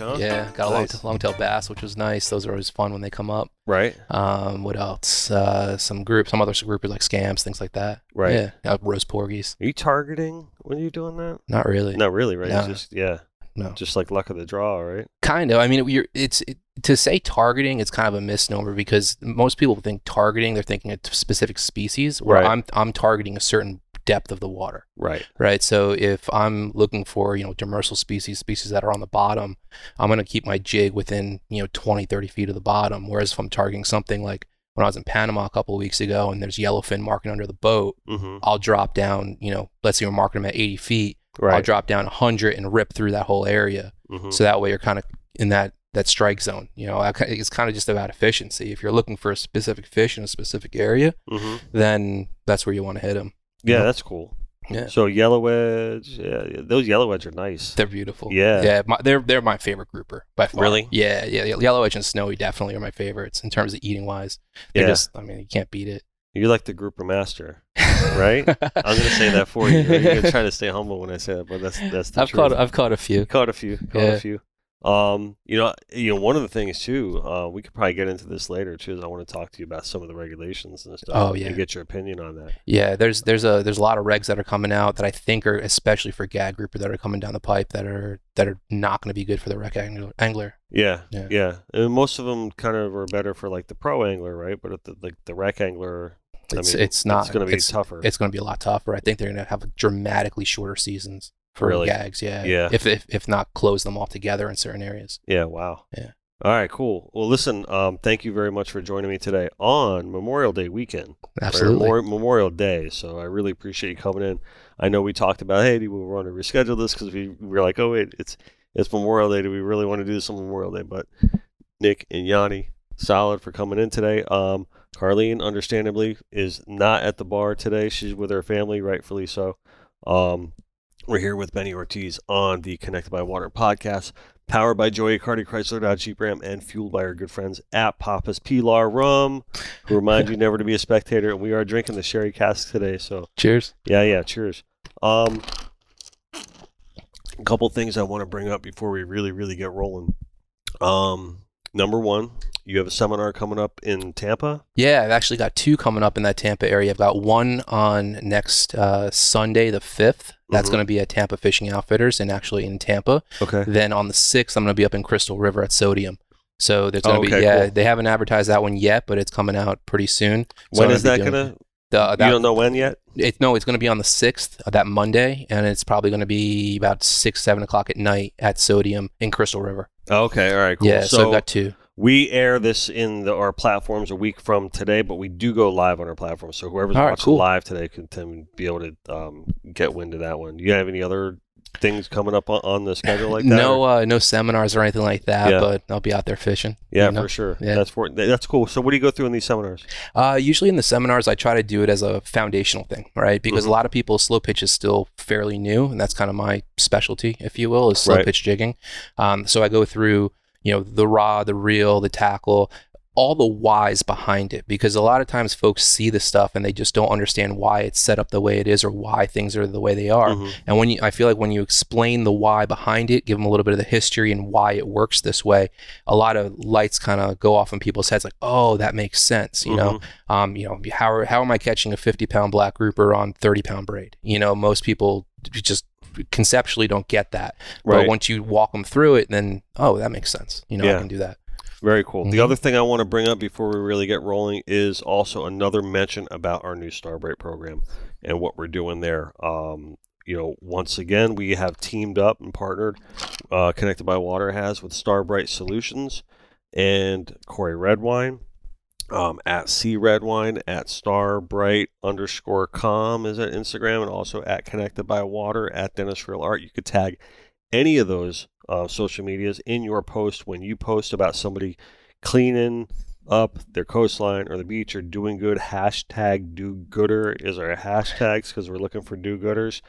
Huh? Yeah, got a long, Nice. long tail bass, which was nice. Those are always fun when they come up. Right. Um, what else? Uh, some group, some other group like scamps, things like that. Right. Yeah, uh, roast porgies. Are you targeting when you're doing that? Not really. Not really, right? No. just yeah, No. just like luck of the draw, right? Kind of. I mean, you're, it's it, to say targeting. It's kind of a misnomer because most people think targeting. They're thinking a specific species. Where Right. I'm I'm targeting a certain depth of the water. Right. right? So if I'm looking for, you know, demersal species, species that are on the bottom, I'm going to keep my jig within, you know, 20, 30 feet of the bottom. Whereas if I'm targeting something like when I was in Panama a couple of weeks ago and there's yellowfin marking under the boat, Mm-hmm. I'll drop down, you know, let's say we're marking them at 80 feet, Right. I'll drop down 100 and rip through that whole area. Mhm. So that way you're kind of in that that strike zone. You know, it's kind of just about efficiency. If you're looking for a specific fish in a specific area, Mhm. then that's where you want to hit them. Yeah, that's cool. Yeah. So yellow edge, yeah, those yellow edge are nice. They're beautiful. Yeah. yeah. My, they're they're my favorite grouper by far. Really? Yeah, yeah. yeah. Yellow edge and snowy definitely are my favorites in terms of eating wise. They're Yeah. just, I mean, you can't beat it. You're like the grouper master, right? I'm gonna say that for you. You're gonna try to stay humble when I say that, but that's that's the I've truth. caught I've caught a few. caught a few, caught Yeah. a few. Um, you know, you know, one of the things too, uh, we could probably get into this later too. Is I want to talk to you about some of the regulations and stuff. Oh, yeah. and get your opinion on that. Yeah, there's there's a there's a lot of regs that are coming out that I think are especially for gag grouper that are coming down the pipe that are that are not going to be good for the rec angler. Yeah, Yeah. yeah, And most of them kind of are better for like the pro angler, right? But at the like the rec angler, I It's mean, it's not It's going to be it's, tougher. It's going to be a lot tougher. I think they're going to have dramatically shorter seasons for Really? gags. Yeah, Yeah. If, if if not close them all together in certain areas. yeah. Wow. Yeah. All right. Cool. Well, listen. Um, thank you very much for joining me today on Memorial Day weekend. Absolutely. Memor- Memorial Day. So I really appreciate you coming in. I know we talked about, hey, do we want to reschedule this because we, we were like, oh wait, it's it's Memorial Day. Do we really want to do this on Memorial Day? But Nick and Yanni, solid for coming in today. Um, Carlene, understandably, is not at the bar today. She's with her family, rightfully so. Um, we're here with Benny Ortiz on the Connected by Water podcast, powered by Joey Cardi Chrysler Dodge Jeep Ram, and fueled by our good friends at Papa's Pilar Rum, who remind you never to be a spectator. And we are drinking the sherry cask today, so Cheers. yeah, yeah. Cheers. Um, a couple things I want to bring up before we really, really get rolling. Um, number one, you have a seminar coming up in Tampa. Yeah, I've actually got two coming up in that Tampa area. I've got one on next uh, Sunday, the 5th. That's Mhm. going to be at Tampa Fishing Outfitters and actually in Tampa. Okay. Then on the 6th, I'm going to be up in Crystal River at Sodium. So there's going to Oh, be, yeah, cool. they haven't advertised that one yet, but it's coming out pretty soon. So When gonna that doing- gonna? The, that, you don't know when yet. It, no, it's going to be on the 6th, uh, that Monday, and it's probably going to be about 6, 7 o'clock at night at Sodium in Crystal River. Okay. All right. Cool. Yeah, so, so I've got two. We air this in the, our platforms a week from today, but we do go live on our platform. So whoever's right, watching cool. live today can, can be able to um, get wind of that one. Do you have any other things coming up on, the schedule like that? no, uh, no seminars or anything like that, Yeah. but I'll be out there fishing. yeah, you know? for sure. Yeah. That's for that's cool. So what do you go through in these seminars? Uh, usually in the seminars, I try to do it as a foundational thing, right? Because Mhm. a lot of people, slow pitch is still fairly new, and that's kind of my specialty, if you will, is slow Right. pitch jigging. Um, so I go through, you know, the raw, the reel, the tackle, all the whys behind it because a lot of times folks see the stuff and they just don't understand why it's set up the way it is or why things are the way they are. Mhm. And when you, I feel like when you explain the why behind it, give them a little bit of the history and why it works this way, a lot of lights kind of go off in people's heads, like, oh, that makes sense. You know, Mhm. um, you know, how how am I catching a 50 pound black grouper on 30 pound braid? You know, most people just conceptually don't get that. But Right. once you walk them through it, then oh, that makes sense. You know, Yeah. I can do that. Very cool. The Mhm. other thing I want to bring up before we really get rolling is also another mention about our new Starbright program and what we're doing there. Um, you know, once again, we have teamed up and partnered. Uh, Connected by Water has with Starbright Solutions and Corey Redwine. Um, at C Redwine, at Starbright underscore com is at Instagram, and also at Connected by Water at Dennis Real Art. You could tag any of those uh, social medias in your post when you post about somebody cleaning up their coastline or the beach or doing good. Hashtag do gooder is our hashtags because we're looking for do gooders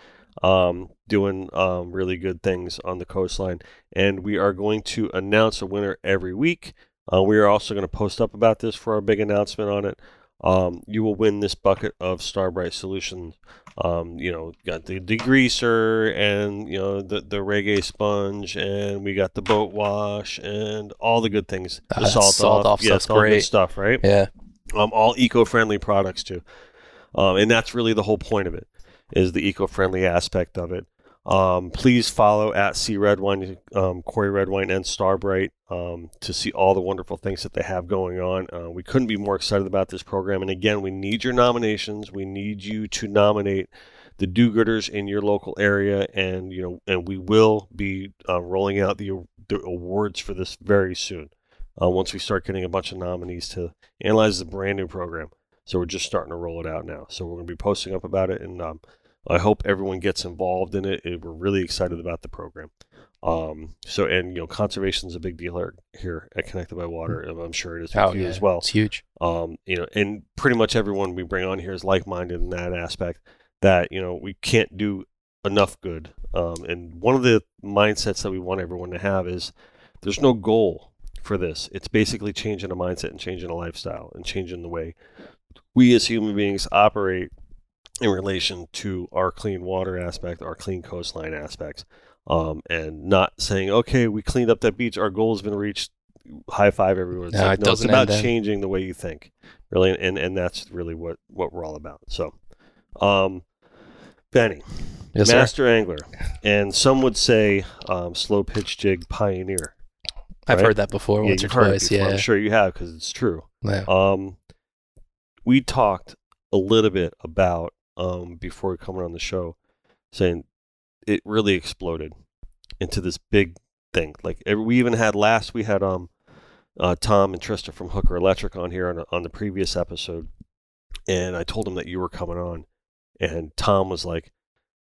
um, doing um, really good things on the coastline. And we are going to announce a winner every week. Uh, we are also going to post up about this for our big announcement on it. Um, you will win this bucket of Starbright Solutions. Um, you know, got the degreaser and you know the the reggae sponge, and we got the boat wash and all the good things. Ah, The that salt, salt off, off yeah, all good stuff, right? Yeah. um, all eco-friendly products too um, and that's really the whole point of it is the eco-friendly aspect of it um, please follow at c redwine um, corey redwine and starbright um, to see all the wonderful things that they have going on. Uh, we couldn't be more excited about this program. And again we need your nominations. We need you to nominate the do-gooders in your local area. And you know and we will be uh, rolling out the, the awards for this very soon uh, once we start getting a bunch of nominees to analyze the brand new program. So we're just starting to roll it out now. So we're going to be posting up about it and um, i hope everyone gets involved in it. it we're really excited about the program um, so and you know conservation is a big deal here, at connected by water and i'm sure it is with Oh, you yeah. as well It's huge. um, you know, and pretty much everyone we bring on here is like-minded in that aspect. That you know we can't do enough good. Um, and one of the mindsets that we want everyone to have is there's no goal for this. It's basically changing a mindset and changing a lifestyle and changing the way we as human beings operate in relation to our clean water aspect, our clean coastline aspects, um, and not saying, okay, we cleaned up that beach, our goal has been reached. High five, everyone. It's, No, like, it no, it's about changing the way you think, really, and and that's really what what we're all about. So, um, Benny, Yes, sir. master angler, and some would say um, slow pitch jig pioneer. I've right? heard that before yeah, once or you've heard it twice. before. Yeah. I'm sure you have because it's true. yeah. Um, we talked a little bit about um, before coming on the show, saying it really exploded into this big thing. Like we even had last, we had um, uh, Tom and Trista from Hooker Electric on here on, on the previous episode, and I told him that you were coming on, and Tom was like.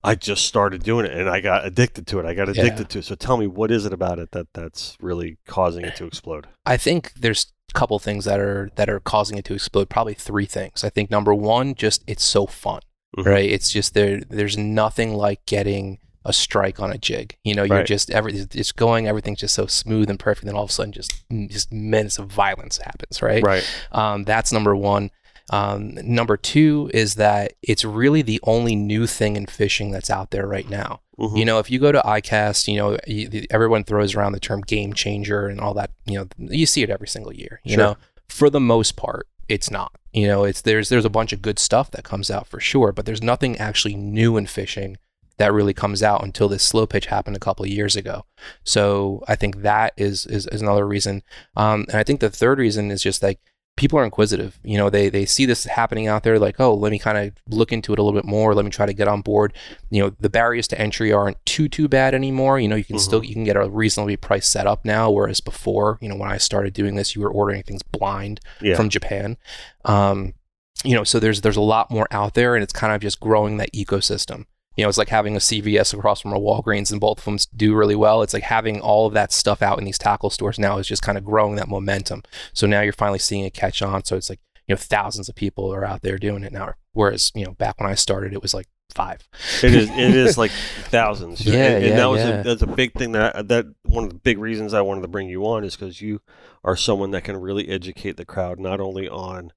I just started doing it and I got addicted to it. I got Yeah. addicted to it. So tell me, what is it about it that that's really causing it to explode? I think there's a couple things that are that are causing it to explode. Probably three things. I think number one, just it's so fun, Mhm. right? It's just there. There's nothing like getting a strike on a jig. You know, you're Right. just every it's going. Everything's just so smooth and perfect. Then all of a sudden, just just minutes of violence happens, right? Right. Um, that's number one. Um, number two is that it's really the only new thing in fishing that's out there right now. Mhm. You know, if you go to ICAST, you know, you, everyone throws around the term game changer and all that. You know, you see it every single year. You Sure. know, for the most part, it's not. You know, it's there's there's a bunch of good stuff that comes out for sure, but there's nothing actually new in fishing that really comes out until this slow pitch happened a couple of years ago. So I think that is is, is another reason. Um, and I think the third reason is just like people are inquisitive. You know, they they see this happening out there, like, oh, let me kind of look into it a little bit more. Let me try to get on board. You know, the barriers to entry aren't too too bad anymore. You know, you can still you can get a reasonably priced setup now, whereas before, you know, when I started doing this, you were ordering things blind Yeah. from Japan. Um, you know, so there's there's a lot more out there, and it's kind of just growing that ecosystem. You know, it's like having a CVS across from a Walgreens, and both of them do really well. It's like having all of that stuff out in these tackle stores now is just kind of growing that momentum. So now you're finally seeing it catch on. So it's like you know thousands of people are out there doing it now. Whereas you know back when I started, it was like five. It is. It is like thousands. Yeah, and, and yeah, that was yeah. a, that's a big thing that that one of the big reasons I wanted to bring you on is because you are someone that can really educate the crowd not only on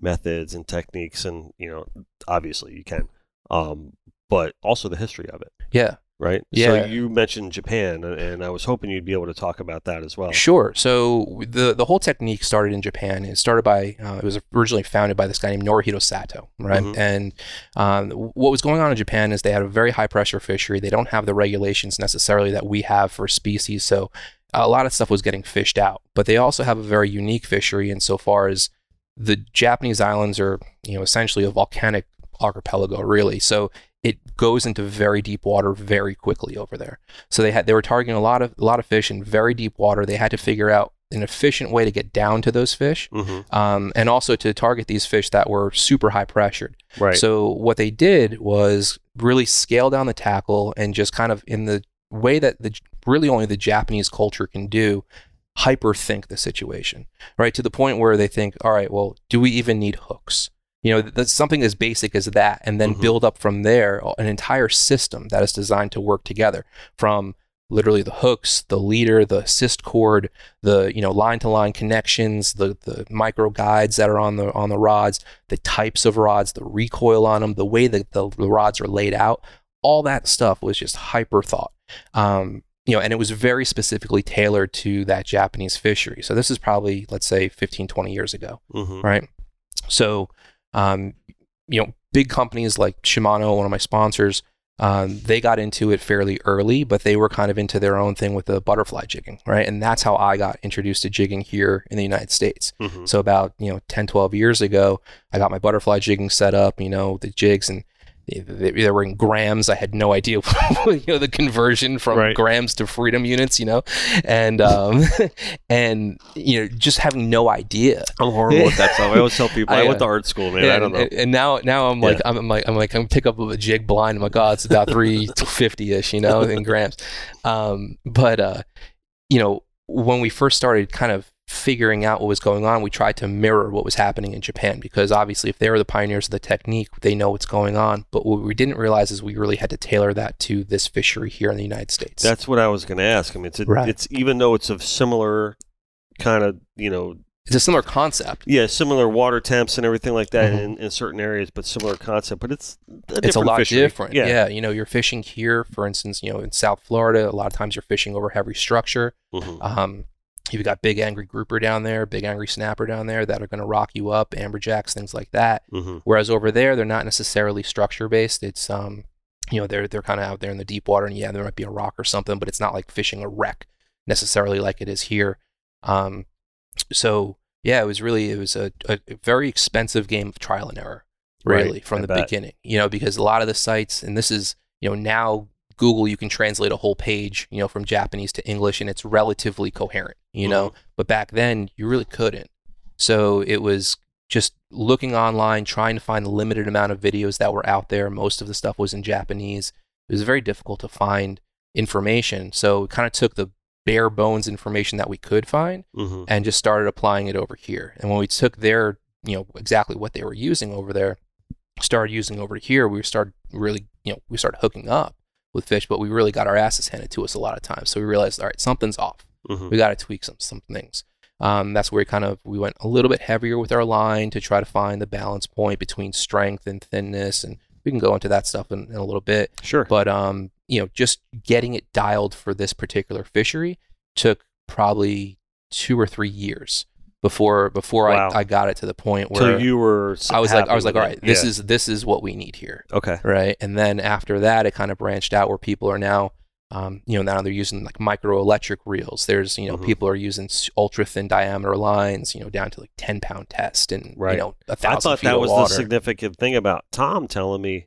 methods and techniques and you know obviously you can, um, but also the history of it. Yeah. Right. Yeah. So you mentioned Japan, and- I was hoping you'd be able to talk about that as well. Sure. So the the whole technique started in Japan. It started by uh, it was originally founded by this guy named Norihiro Sato, right? Mhm. And um, what was going on in Japan is they had a very high pressure fishery. They don't have the regulations necessarily that we have for species, so a lot of stuff was getting fished out. But they also have a very unique fishery insofar as the Japanese islands are you know essentially a volcanic archipelago, really. So it goes into very deep water very quickly over there. So they had they were targeting a lot of a lot of fish in very deep water. They had to figure out an efficient way to get down to those fish, hmm um, and also to target these fish that were super high pressured. Right. So what they did was really scale down the tackle and just kind of in the way that the really only the Japanese culture can do, hyperthink the situation, right? To the point where they think, all right, well, do we even need hooks? You know, that's something as basic as that, and then Mhm. build up from there an entire system that is designed to work together from literally the hooks, the leader, the assist cord, the you know line to line connections, the the micro guides that are on the on the rods, the types of rods, the recoil on them, the way that the, the rods are laid out, all that stuff was just hyper thought. Um, you know, and it was very specifically tailored to that Japanese fishery. So this is probably let's say 15 20 years ago hmm right? So, um, you know, big companies like Shimano, one of my sponsors, um, they got into it fairly early, but they were kind of into their own thing with the butterfly jigging, right? And that's how I got introduced to jigging here in the United States. hmm So about, you know, 10, 12 years ago, I got my butterfly jigging set up, you know, the jigs and they, they they were in grams. I had no idea, you know, the conversion from Right. grams to freedom units, you know, and um, and you know, just having no idea. I'm horrible with that stuff. I always tell people I, I, went uh, to art school, man. Yeah, I don't know. And, and now, now I'm like, Yeah. I'm, I'm like, I'm like, I'm pick up a jig blind. I'm like, oh, it's about three fifty ish, you know, in grams. Um, but uh, you know, when we first started, kind of figuring out what was going on, we tried to mirror what was happening in Japan because obviously, if they were the pioneers of the technique, they know what's going on. But what we didn't realize is we really had to tailor that to this fishery here in the United States. That's what I was going to ask. I mean, it's a, Right. it's even though it's of similar kind of you know it's a similar concept. yeah similar water temps and everything like that Mhm. in, in certain areas, but similar concept. But it's a it's a lot fishery. different. Yeah. Yeah. you know, you're fishing here, for instance, you know, in South Florida, a lot of times you're fishing over heavy structure. Mhm. Um, you've got big angry grouper down there, big angry snapper down there that are going to rock you up, amberjacks, things like that. Mhm. Whereas over there, they're not necessarily structure based. It's um, you know, they're they're kind of out there in the deep water, and yeah, there might be a rock or something, but it's not like fishing a wreck necessarily like it is here. Um, so yeah, it was really it was a, a very expensive game of trial and error, Right, really from I the bet. beginning. You know, because a lot of the sites, and this is you know now Google, you can translate a whole page, you know, from Japanese to English, and it's relatively coherent, you know. But back then, you really couldn't. So it was just looking online, trying to find the limited amount of videos that were out there. Most of the stuff was in Japanese. It was very difficult to find information. So we kind of took the bare bones information that we could find Mhm. and just started applying it over here. And when we took their, you know, exactly what they were using over there, started using over here, we started really, you know, we started hooking up with fish, but we really got our asses handed to us a lot of times. So we realized, all right, something's off. Mhm. We got to tweak some some things. Um, that's where we kind of we went a little bit heavier with our line to try to find the balance point between strength and thinness, and we can go into that stuff in, in a little bit. Sure. But um, you know, just getting it dialed for this particular fishery took probably two or three years before before Wow. I, I got it to the point so where you were. I was like I was like, all right this Yeah. is this is what we need here, okay. right? And then after that, it kind of branched out where people are now. Um, you know, now they're using like micro electric reels. There's, you know, Mhm. people are using ultra thin diameter lines, you know, down to like 10 pound test and, Right. you know, a I thousand thought feet that was water. the significant thing about Tom telling me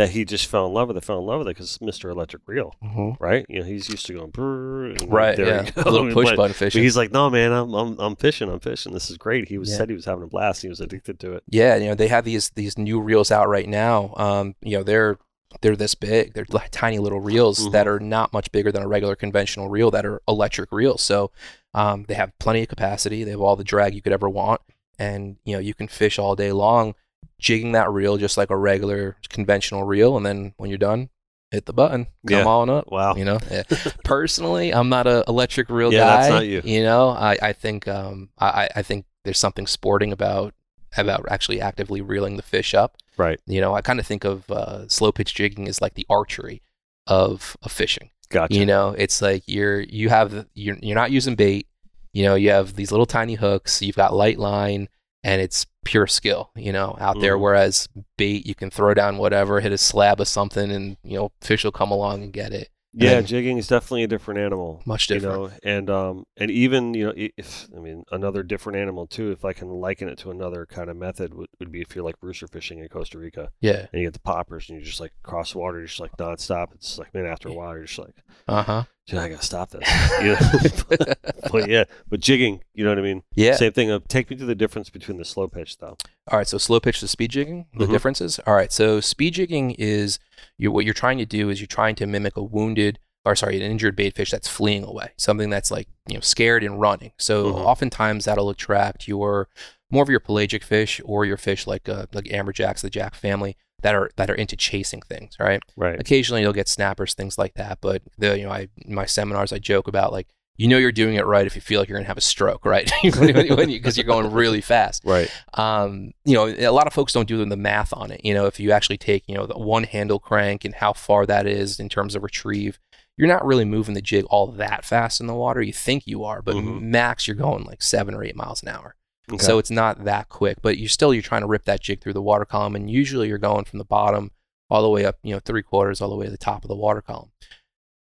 that he just fell in love with it. Fell in love with it because Mr. Electric Reel, Mhm. right? You know, he's used to going brrr, and Right. there Yeah. A little push But- button But fishing. he's like, no, man, I'm, I'm, I'm fishing. I'm fishing. This is great. He was Yeah. said he was having a blast. He was addicted to it. Yeah, you know, they have these these new reels out right now. Um, you know, they're they're this big. They're like tiny little reels Mhm. that are not much bigger than a regular conventional reel that are electric reels. So um, they have plenty of capacity. They have all the drag you could ever want, and you know, you can fish all day long jigging that reel just like a regular conventional reel, and then when you're done, hit the button, come Yeah. on up. Wow. You know, Yeah. personally, I'm not an electric reel Yeah, guy. that's not you. You know, I, I think um I, I- think there's something sporting about about actually actively reeling the fish up. Right. You know, I kind of think of uh, slow pitch jigging as like the archery of of fishing. Gotcha. You know, it's like you're you have you're you're not using bait. You know, you have these little tiny hooks. You've got light line, and it's pure skill. You know, out there. Mhm. Whereas bait, you can throw down whatever, hit a slab of something, and you know, fish will come along and get it. yeah, and- jigging is definitely a different animal. Much different. You know, and um, and even you know, if I mean another different animal too. If I can liken it to another kind of method, would, would be if you're like rooster fishing in Costa Rica, Yeah. and you get the poppers, and you just like cross water, you're just like nonstop. It's like man, after a while, you're just like, Uh huh. I gotta stop this. You know? but yeah, but jigging, you know what I mean? Yeah. Same thing. Uh, take me to the difference between the slow pitch though. All right, so slow pitch to speed jigging, the Mhm. differences. All right, so speed jigging is you what you're trying to do is you're trying to mimic a wounded or sorry, an injured bait fish that's fleeing away, something that's like you know scared and running. So Mhm. oftentimes that'll attract your more of your pelagic fish or your fish like uh, like amberjacks, the jack family that are that are into chasing things, right? Right. Occasionally you'll get snappers, things like that. But the you know, I in my seminars I joke about like you know you're doing it right if you feel like you're gonna have a stroke, right? Because you, are going really fast Right. um, you know, a lot of folks don't do the math on it. You know, if you actually take, you know, the one handle crank and how far that is in terms of retrieve, you're not really moving the jig all that fast in the water. You think you are, but Mhm. max you're going like seven or eight miles an hour. Okay. So it's not that quick, but you're still you're trying to rip that jig through the water column, and usually you're going from the bottom all the way up, you know, three quarters all the way to the top of the water column.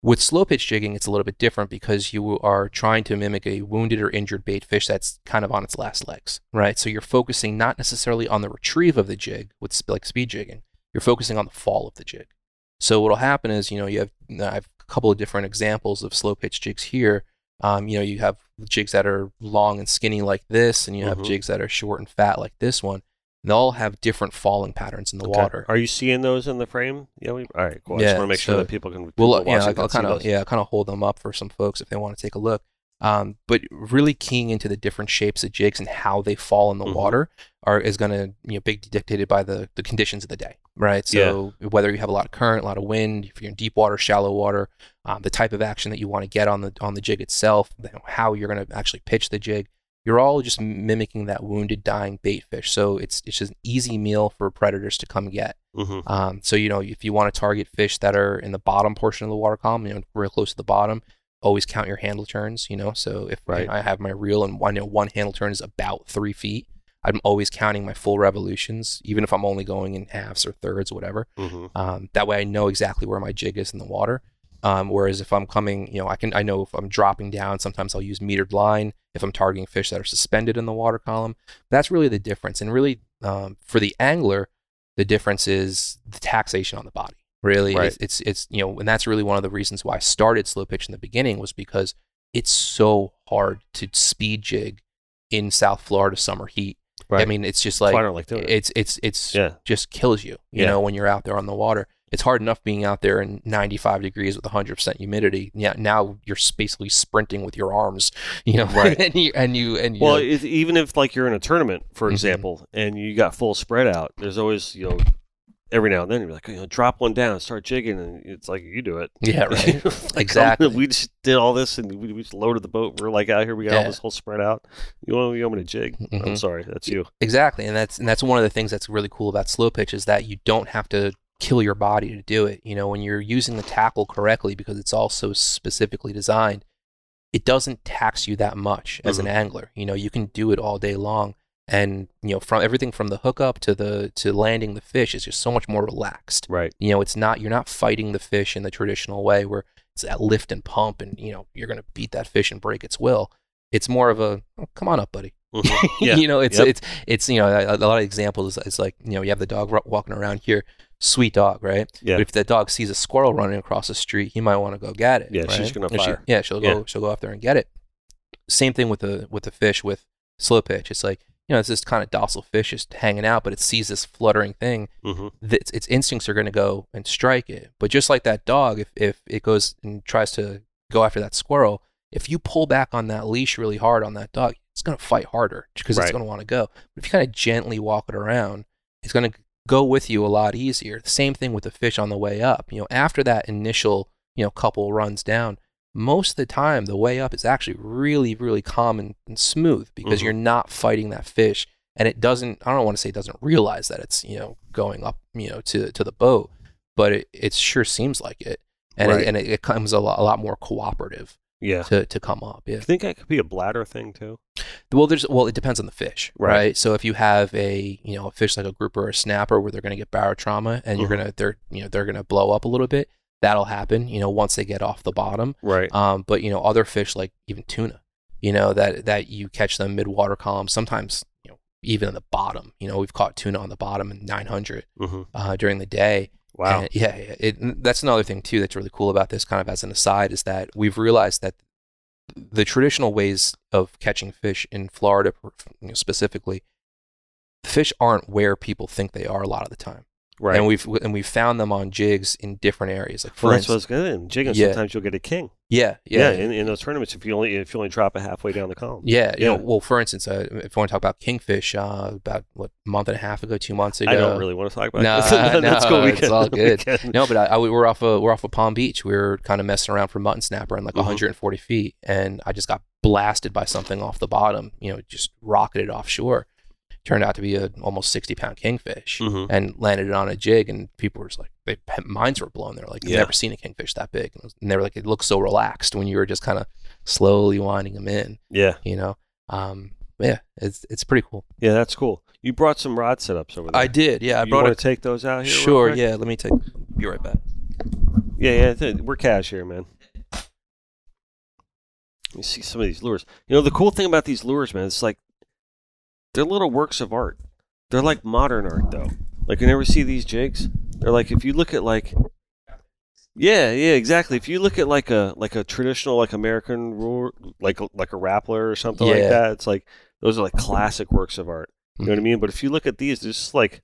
With slow pitch jigging, it's a little bit different because you are trying to mimic a wounded or injured bait fish that's kind of on its last legs, right? So you're focusing not necessarily on the retrieve of the jig with like speed jigging. You're focusing on the fall of the jig. So what'll happen is, you know, you have I have a couple of different examples of slow pitch jigs here. Um, you know, you have jigs that are long and skinny like this, and you have Mhm. jigs that are short and fat like this one. And they all have different falling patterns in the Okay. water. Are you seeing those in the frame? Yeah. We, all right. Cool. I just Yeah, want to make sure that people can. Well, people uh, yeah, I'll, see kind of yeah, kind of hold them up for some folks if they want to take a look. Um, but really keying into the different shapes of jigs and how they fall in the Mhm. water are is going to you know be dictated by the the conditions of the day, right? So whether you have a lot of current, a lot of wind, if you're in deep water, shallow water, um, the type of action that you want to get on the on the jig itself, you know, how you're going to actually pitch the jig, you're all just mimicking that wounded, dying bait fish. So it's it's just an easy meal for predators to come get. Mhm. Um, so you know, if you want to target fish that are in the bottom portion of the water column, you know, real close to the bottom, always count your handle turns. You know, so if you Right. know, I have my reel and one, know, one handle turn is about three feet, I'm always counting my full revolutions, even if I'm only going in halves or thirds, or whatever. Mhm. Um, that way, I know exactly where my jig is in the water. Um, whereas if I'm coming, you know, I can I know if I'm dropping down. Sometimes I'll use metered line if I'm targeting fish that are suspended in the water column. That's really the difference. And really, um, for the angler, the difference is the taxation on the body. Really, Right. it's, it's it's you know, and that's really one of the reasons why I started slow pitch in the beginning was because it's so hard to speed jig in South Florida summer heat. Right. I mean, it's just like why I don't like it. it's it's it's Yeah. just kills you. You Yeah. know, when you're out there on the water, it's hard enough being out there in 95 degrees with 100 percent humidity. Yeah, now you're basically sprinting with your arms. You know, Right. and you and you and you Well, know, even if like you're in a tournament, for Mhm. example, and you got full spread out, there's always you know every now and then you're like, you know, drop one down, start jigging, and it's like you do it. yeah, right. Like, Exactly. We just did all this, and we, we just loaded the boat. We're like out here, we got all this whole spread out. You want, you want me to jig? I'm Mhm. sorry, that's you. Exactly, and that's and that's one of the things that's really cool about slow pitch is that you don't have to kill your body to do it. You know, when you're using the tackle correctly because it's all so specifically designed, it doesn't tax you that much as an angler. You know, you can do it all day long, and you know, from everything from the hookup to the to landing the fish is just so much more relaxed. Right. You know, it's not you're not fighting the fish in the traditional way where it's that lift and pump, and you know you're gonna beat that fish and break its will. It's more of a oh, come on up, buddy. Mhm. Yeah. you know, it's Yep. it's it's you know a, a lot of examples. It's like you know you have the dog walking around here, sweet dog, right? Yeah. But if the dog sees a squirrel running across the street, he might want to go get it. Yeah, she's gonna And she- fire. yeah, she'll Yeah. go she'll go up there and get it. Same thing with the with the fish with slow pitch. It's like you know it's this kind of docile fish just hanging out, but it sees this fluttering thing. Mhm. That its, its instincts are going to go and strike it. But just like that dog, if if it goes and tries to go after that squirrel, if you pull back on that leash really hard on that dog, it's going to fight harder because Right. it's going to want to go. But if you kind of gently walk it around, it's going to go with you a lot easier. Same thing with the fish on the way up. You know, after that initial, you know, couple runs down, most of the time the way up is actually really, really calm and, and smooth because Mhm. you're not fighting that fish and it doesn't I don't want to say it doesn't realize that it's, you know, going up, you know, to to the boat, but it, it sure seems like it. And Right. it, and it, it comes a lot, a lot more cooperative Yeah. to, to come up. Yeah. I think that could be a bladder thing too. Well, there's well, it depends on the fish, Right. right? So if you have a you know a fish like a grouper or a snapper where they're going to get barotrauma and you're Mhm. gonna they're you know they're gonna blow up a little bit, that'll happen. You know once they get off the bottom. Right. Um, but you know other fish like even tuna, you know that that you catch them mid water column, sometimes you know even in the bottom. You know we've caught tuna on the bottom in 900 hmm uh, during the day. Wow. And yeah, yeah, it, that's another thing too that's really cool about this. Kind of as an aside, is that we've realized that the traditional ways of catching fish in Florida, you know, specifically, the fish aren't where people think they are a lot of the time. Right. And we've and we've found them on jigs in different areas. Like for well, that's what instance, was good. In jigging, Yeah. sometimes you'll get a king. yeah, Yeah. yeah, in, in those tournaments, if you only if you only drop it halfway down the column. yeah. You Yeah. know, well, for instance, uh, if I want to talk about kingfish, uh, about what a month and a half ago, two months ago. I don't really want to talk about No, it. That's cool. We it's can- all good. No, but I, I, we were off of we're off of Palm Beach. We were kind of messing around for mutton snapper in like Mhm. 140 feet, and I just got blasted by something off the bottom. You know, just rocketed offshore. Turned out to be a almost 60 pound kingfish, Mhm. and landed it on a jig. And people were just like, they, minds were blown. They're like, "I've Yeah. never seen a kingfish that big." And, it was- and they were like, "It looks so relaxed when you were just kind of slowly winding them in." Yeah. You know, um, yeah, it's it's pretty cool. Yeah, that's cool. You brought some rod setups over there. I did, yeah. I you brought want to take those out here? Sure, yeah. Let me take. Be right back. Yeah, yeah. We're cash here, man. You see some of these lures. You know, the cool thing about these lures, man, it's like they're little works of art. They're like modern art, though. Like you never see these jigs. They're like if you look at like, yeah, yeah, exactly. If you look at like a like a traditional like American lure, like like a Rapala or something like that, it's like those are like classic works of art. You know what I Mhm. mean? But if you look at these, they're just like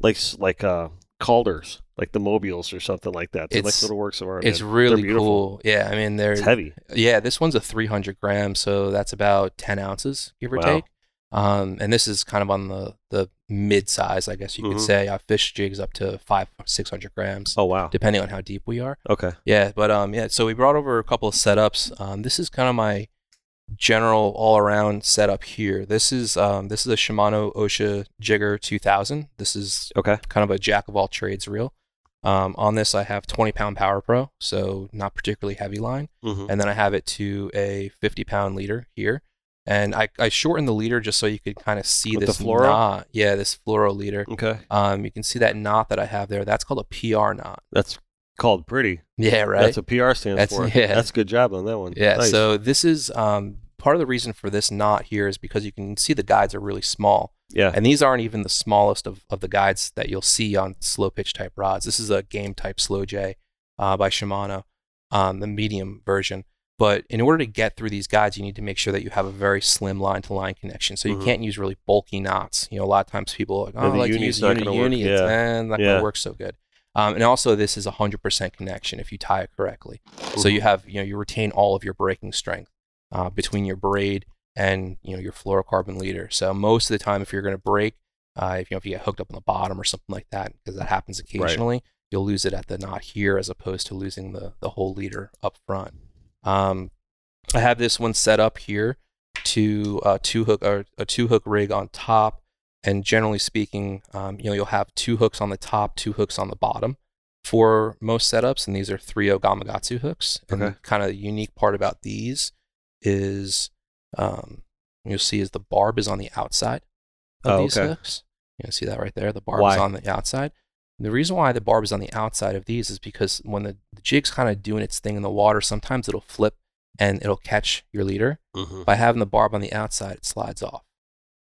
like like uh Calders, like the mobiles or something like that. They're like It's- little works of art. It's man. Really cool. Yeah, I mean they're It's heavy. yeah. This one's a 300 grams, so that's about 10 ounces, give or Wow. take. Um, and this is kind of on the the mid size, I guess you could say. I fish jigs up to five, 600 grams, Oh wow. depending on how deep we are. Okay. Yeah, but um, yeah. So we brought over a couple of setups. Um, this is kind of my general all around setup here. This is um, this is a Shimano Ocea Jigger 2000. This is Okay. kind of a jack of all trades reel. Um, on this, I have 20 pound Power Pro, so not particularly heavy line, Mm-hmm. and then I have it to a 50 pound leader here. And I, I shortened the leader just so you could kind of see With the this fluoro? knot. Yeah, this fluoro leader. Okay. Um, you can see that knot that I have there. That's called a PR knot. That's called pretty. Yeah, right. That's what PR stands That's- for. yeah. That's a good job on that one. Yeah, Nice. so this is um, part of the reason for this knot here is because you can see the guides are really small. yeah. And these aren't even the smallest of, of the guides that you'll see on slow pitch type rods. This is a game type slow J uh, by Shimano, um, the medium version. But in order to get through these guides, you need to make sure that you have a very slim line to line connection. So you Mhm. can't use really bulky knots. You know, a lot of times people are like, oh, Yeah, I the like to use not uni, gonna work. uni. It's Yeah. eh, not Yeah. going to work so good. Um, and also, this is a 100% connection if you tie it correctly. So Mhm. you have, you know, you retain all of your breaking strength uh, between your braid and, you know, your fluorocarbon leader. So most of the time, if you're going to break, uh, if you know if you get hooked up on the bottom or something like that, because that happens occasionally, you'll lose it at the knot here as opposed to losing the the whole leader up front. Um, I have this one set up here to uh, two hook or a two hook rig on top, and generally speaking, um, you know you'll have two hooks on the top, two hooks on the bottom for most setups, and these are 3.0 Gamakatsu hooks. Okay. And kind of the unique part about these is um, you'll see is the barb is on the outside of Oh, these okay. hooks. You can see that right there. The barb Why? is on the outside. The reason why the barb is on the outside of these is because when the, the jig's kind of doing its thing in the water, sometimes it'll flip and it'll catch your leader. Mhm. By having the barb on the outside, it slides off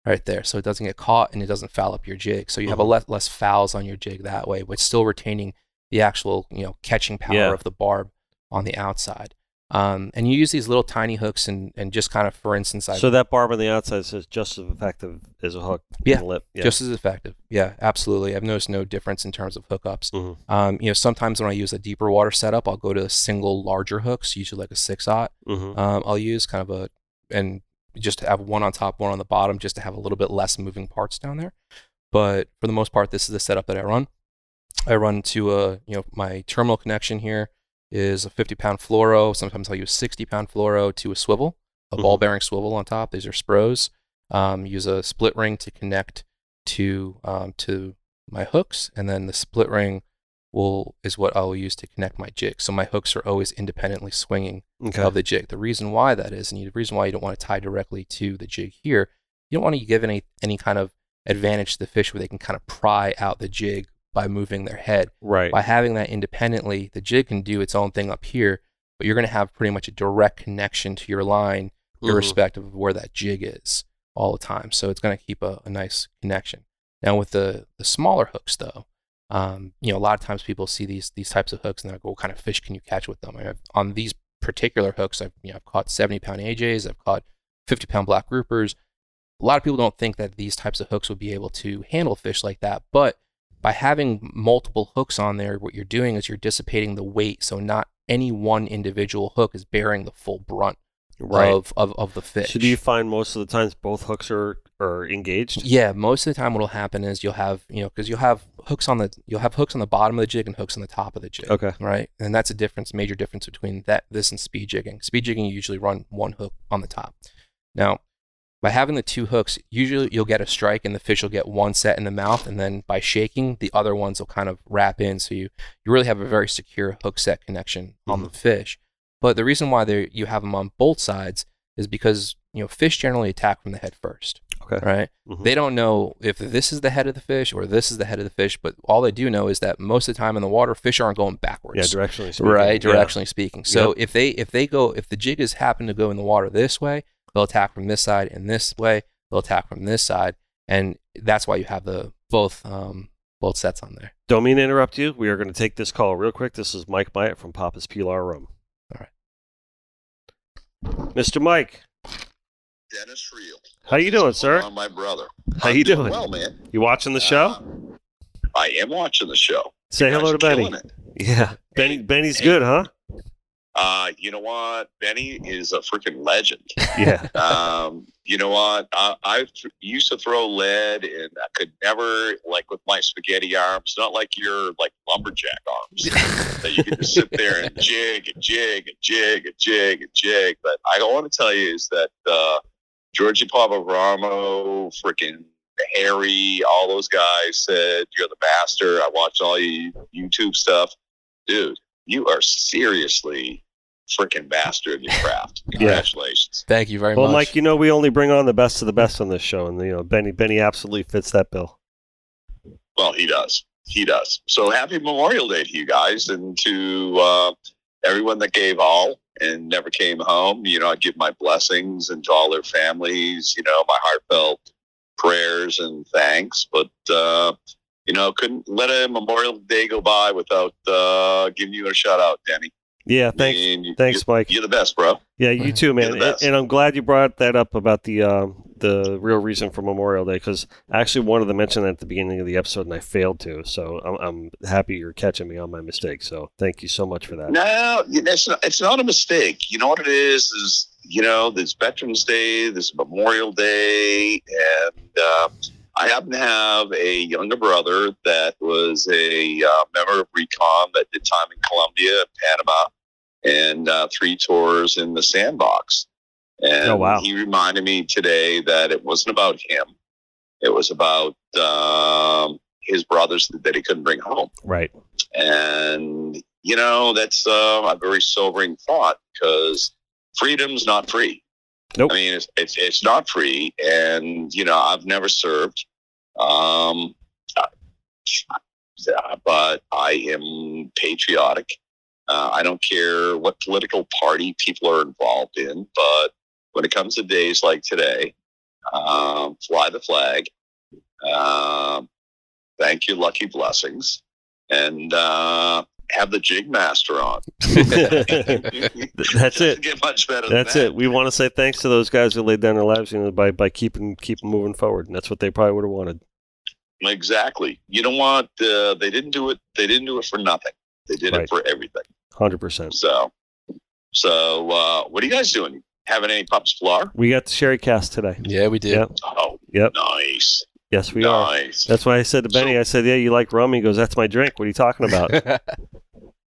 right there. So it doesn't get caught and it doesn't foul up your jig. So you have a Mhm. less, less fouls on your jig that way, but still retaining the actual, you know, catching power Yeah. of the barb on the outside. Um, and you use these little tiny hooks and, and just kind of, for instance, I So that barb on the outside says just as effective as a hook. Yeah. Yeah. just as effective. Yeah, absolutely. I've noticed no difference in terms of hookups. Mhm. Um, you know, sometimes when I use a deeper water setup, I'll go to a single larger hooks, usually like a six aught. Mhm. Um, I'll use kind of a and just have one on top, one on the bottom, just to have a little bit less moving parts down there. But for the most part, this is the setup that I run. I run to a, you know, my terminal connection here is a 50 pound fluoro. Sometimes I'll use 60 pound fluoro to a swivel, a Mhm. ball bearing swivel on top. These are spros. Um, use a split ring to connect to um, to my hooks, and then the split ring will is what I'll use to connect my jig. So my hooks are always independently swinging Okay. of the jig. The reason why that is, and the reason why you don't want to tie directly to the jig here, you don't want to give any any kind of advantage to the fish where they can kind of pry out the jig by moving their head. Right. By having that independently, the jig can do its own thing up here, but you're going to have pretty much a direct connection to your line, Mhm. irrespective of where that jig is all the time. So it's going to keep a, a nice connection. Now with the the smaller hooks though, um, you know, a lot of times people see these these types of hooks and they're like, "What kind of fish can you catch with them?" I on these particular hooks, I've you know I've caught 70 pound AJs, I've caught 50 pound black groupers. A lot of people don't think that these types of hooks would be able to handle fish like that, but by having multiple hooks on there, what you're doing is you're dissipating the weight, so not any one individual hook is bearing the full brunt Right. of, of of the fish. So do you find most of the times both hooks are are engaged? Yeah, most of the time what'll happen is you'll have, you know, because you'll have hooks on the you'll have hooks on the bottom of the jig and hooks on the top of the jig. Okay. Right? And that's a difference, major difference between that this and speed jigging. Speed jigging you usually run one hook on the top. Now, by having the two hooks, usually you'll get a strike and the fish will get one set in the mouth and then by shaking, the other ones will kind of wrap in so you you really have a very secure hook set connection on the fish. But the reason why you have them on both sides is because, you know, fish generally attack from the head first. Okay. Right? Mhm. They don't know if this is the head of the fish or this is the head of the fish, but all they do know is that most of the time in the water, fish aren't going backwards. Yeah, directionally speaking. right, Yeah. directionally speaking. So if they if they go if the jig is happen to go in the water this way, they'll attack from this side, and this way they'll attack from this side, and that's why you have the both um both sets on there. Don't mean to interrupt you. We are going to take this call real quick. This is Mike Myatt from Papa's Pilar Rum. All right. Mr. Mike, Dennis Real. How you doing, sir? On my brother. How I'm you doing? Well, man. you watching the show? Uh, I am watching the show. Say hello to Benny. it. Yeah, Benny. Benny's hey. good, huh? Uh, you know what? Benny is a freaking legend. Yeah. um, you know what? I, I th- used to throw lead, and I could never, like with my spaghetti arms, not like your like lumberjack arms, that you could just sit there and jig and jig and jig and jig and jig. But I want to tell you is that uh, Georgie Pavaramo, freaking Harry, all those guys said you're the master. I watched all your YouTube stuff, dude. You are seriously freaking master of your craft. Congratulations. Thank you very Well, much. Well, Mike, you know we only bring on the best of the best on this show, and you know Benny. Benny absolutely fits that bill. Well, he does. He does. So happy Memorial Day to you guys and to uh, everyone that gave all and never came home. You know, I give my blessings and to all their families, you know, my heartfelt prayers and thanks. But, uh, you know, couldn't let a Memorial Day go by without uh, giving you a shout out, Danny. Yeah, thanks. You- Thanks, Mike. You're the best, bro. Yeah, you too, man. And, and I'm glad you brought that up about the um, the real reason for Memorial Day because I actually wanted to mention that at the beginning of the episode and I failed to. So I'm, I'm happy you're catching me on my mistake. So thank you so much for that. No, it's not, it's not a mistake. You know what it is? Is you know, there's Veterans Day, there's Memorial Day, and uh, I happen to have a younger brother that was a uh, member of Recon that did time in Colombia and Panama, and uh, three tours in the sandbox. And Oh, wow. he reminded me today that it wasn't about him; it was about um, his brothers that he couldn't bring home Right. and you know that's uh, a very sobering thought because freedom's not free Nope. i mean it's, it's it's not free and you know i've never served um but i am patriotic uh, i don't care what political party people are involved in but when it comes to days like today um, fly the flag um, thank you, lucky blessings and uh, have the jig master on. That's it. Get much better. That's than it. We want to say thanks to those guys who laid down their lives, you know, by by keeping keeping moving forward, and that's what they probably would have wanted. Exactly. You know what? Uh, they didn't do it. They didn't do it for nothing. They did Right. it for everything. Hundred percent. So, so uh, what are you guys doing? Having any Papa's Pilar? We got the sherry cask today. yeah, we did. Yep. Oh, Yep. nice. Yes, we are. nice. That's why I said to Benny, I said, "Yeah, you like rum?" He goes, "That's my drink." What are you talking about?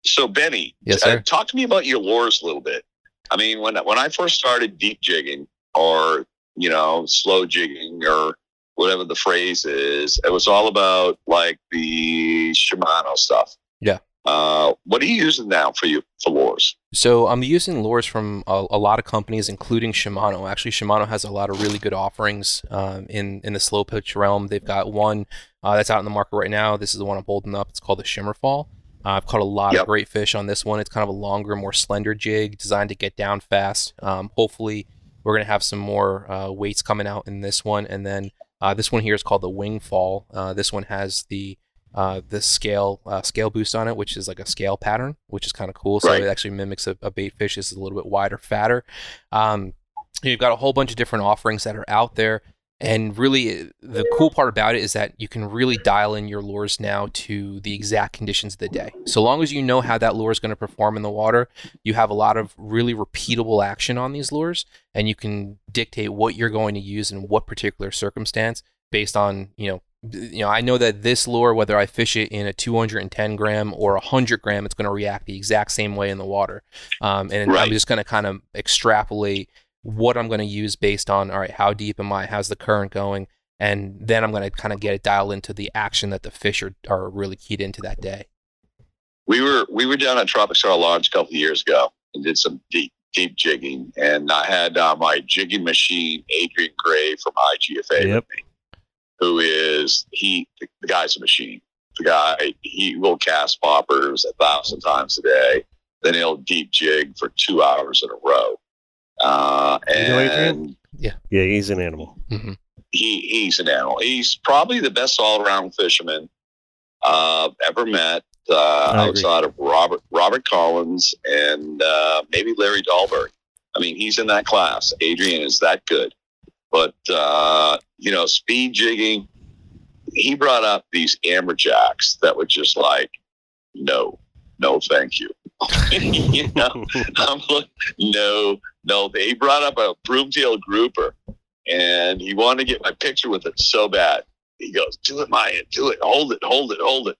So Benny, Yes, uh, sir. talk to me about your lures a little bit. I mean, when when I first started deep jigging or you know slow jigging or whatever the phrase is, it was all about like the Shimano stuff. Yeah. Uh, what are you using now for you for lures? So I'm using lures from a, a lot of companies, including Shimano. Actually, Shimano has a lot of really good offerings um, in in the slow pitch realm. They've got one uh, that's out in the market right now. This is the one I'm holding up. It's called the Shimmerfall. Uh, I've caught a lot Yep. of great fish on this one. It's kind of a longer, more slender jig, designed to get down fast. Um, hopefully, we're gonna have some more uh, weights coming out in this one, and then uh, this one here is called the Wingfall. Uh, this one has the uh, the scale uh, scale boost on it, which is like a scale pattern, which is kind of cool. So Right. it actually mimics a, a bait fish. This is a little bit wider, fatter. Um, you've got a whole bunch of different offerings that are out there, and really the cool part about it is that you can really dial in your lures now to the exact conditions of the day. So long as you know how that lure is going to perform in the water, you have a lot of really repeatable action on these lures, and you can dictate what you're going to use in what particular circumstance based on you know you know, I know that this lure, whether I fish it in a 210 gram or 100 gram, it's going to react the exact same way in the water. Um, and I'm just going to kind of extrapolate what I'm going to use based on, all right, how deep am I? How's the current going? And then I'm going to kind of get it dialed into the action that the fish are, are really keyed into that day. We were we were down at Tropic Star Lodge a couple of years ago and did some deep deep jigging, and I had uh, my jigging machine, Adrian Gray from IGFA, Yep. with me, who is he? The, the guy's a machine. The guy he will cast poppers a thousand times a day. Then he'll deep jig for two hours in a row. Uh, You know and Yeah, yeah, he's an animal. hmm he he's an animal. He's probably the best all around fisherman uh, ever met. Uh, I agree. outside of Robert Robert Collins and uh, maybe Larry Dahlberg. I mean, he's in that class. Adrian is that good. But uh, you know, speed jigging. He brought up these amberjacks that were just like, no, no, thank you. you know, I'm like, no, no. They brought up a broomtail grouper, and he wanted to get my picture with it so bad. He goes, "Do it, Maya. Do it. Hold it. Hold it. Hold it."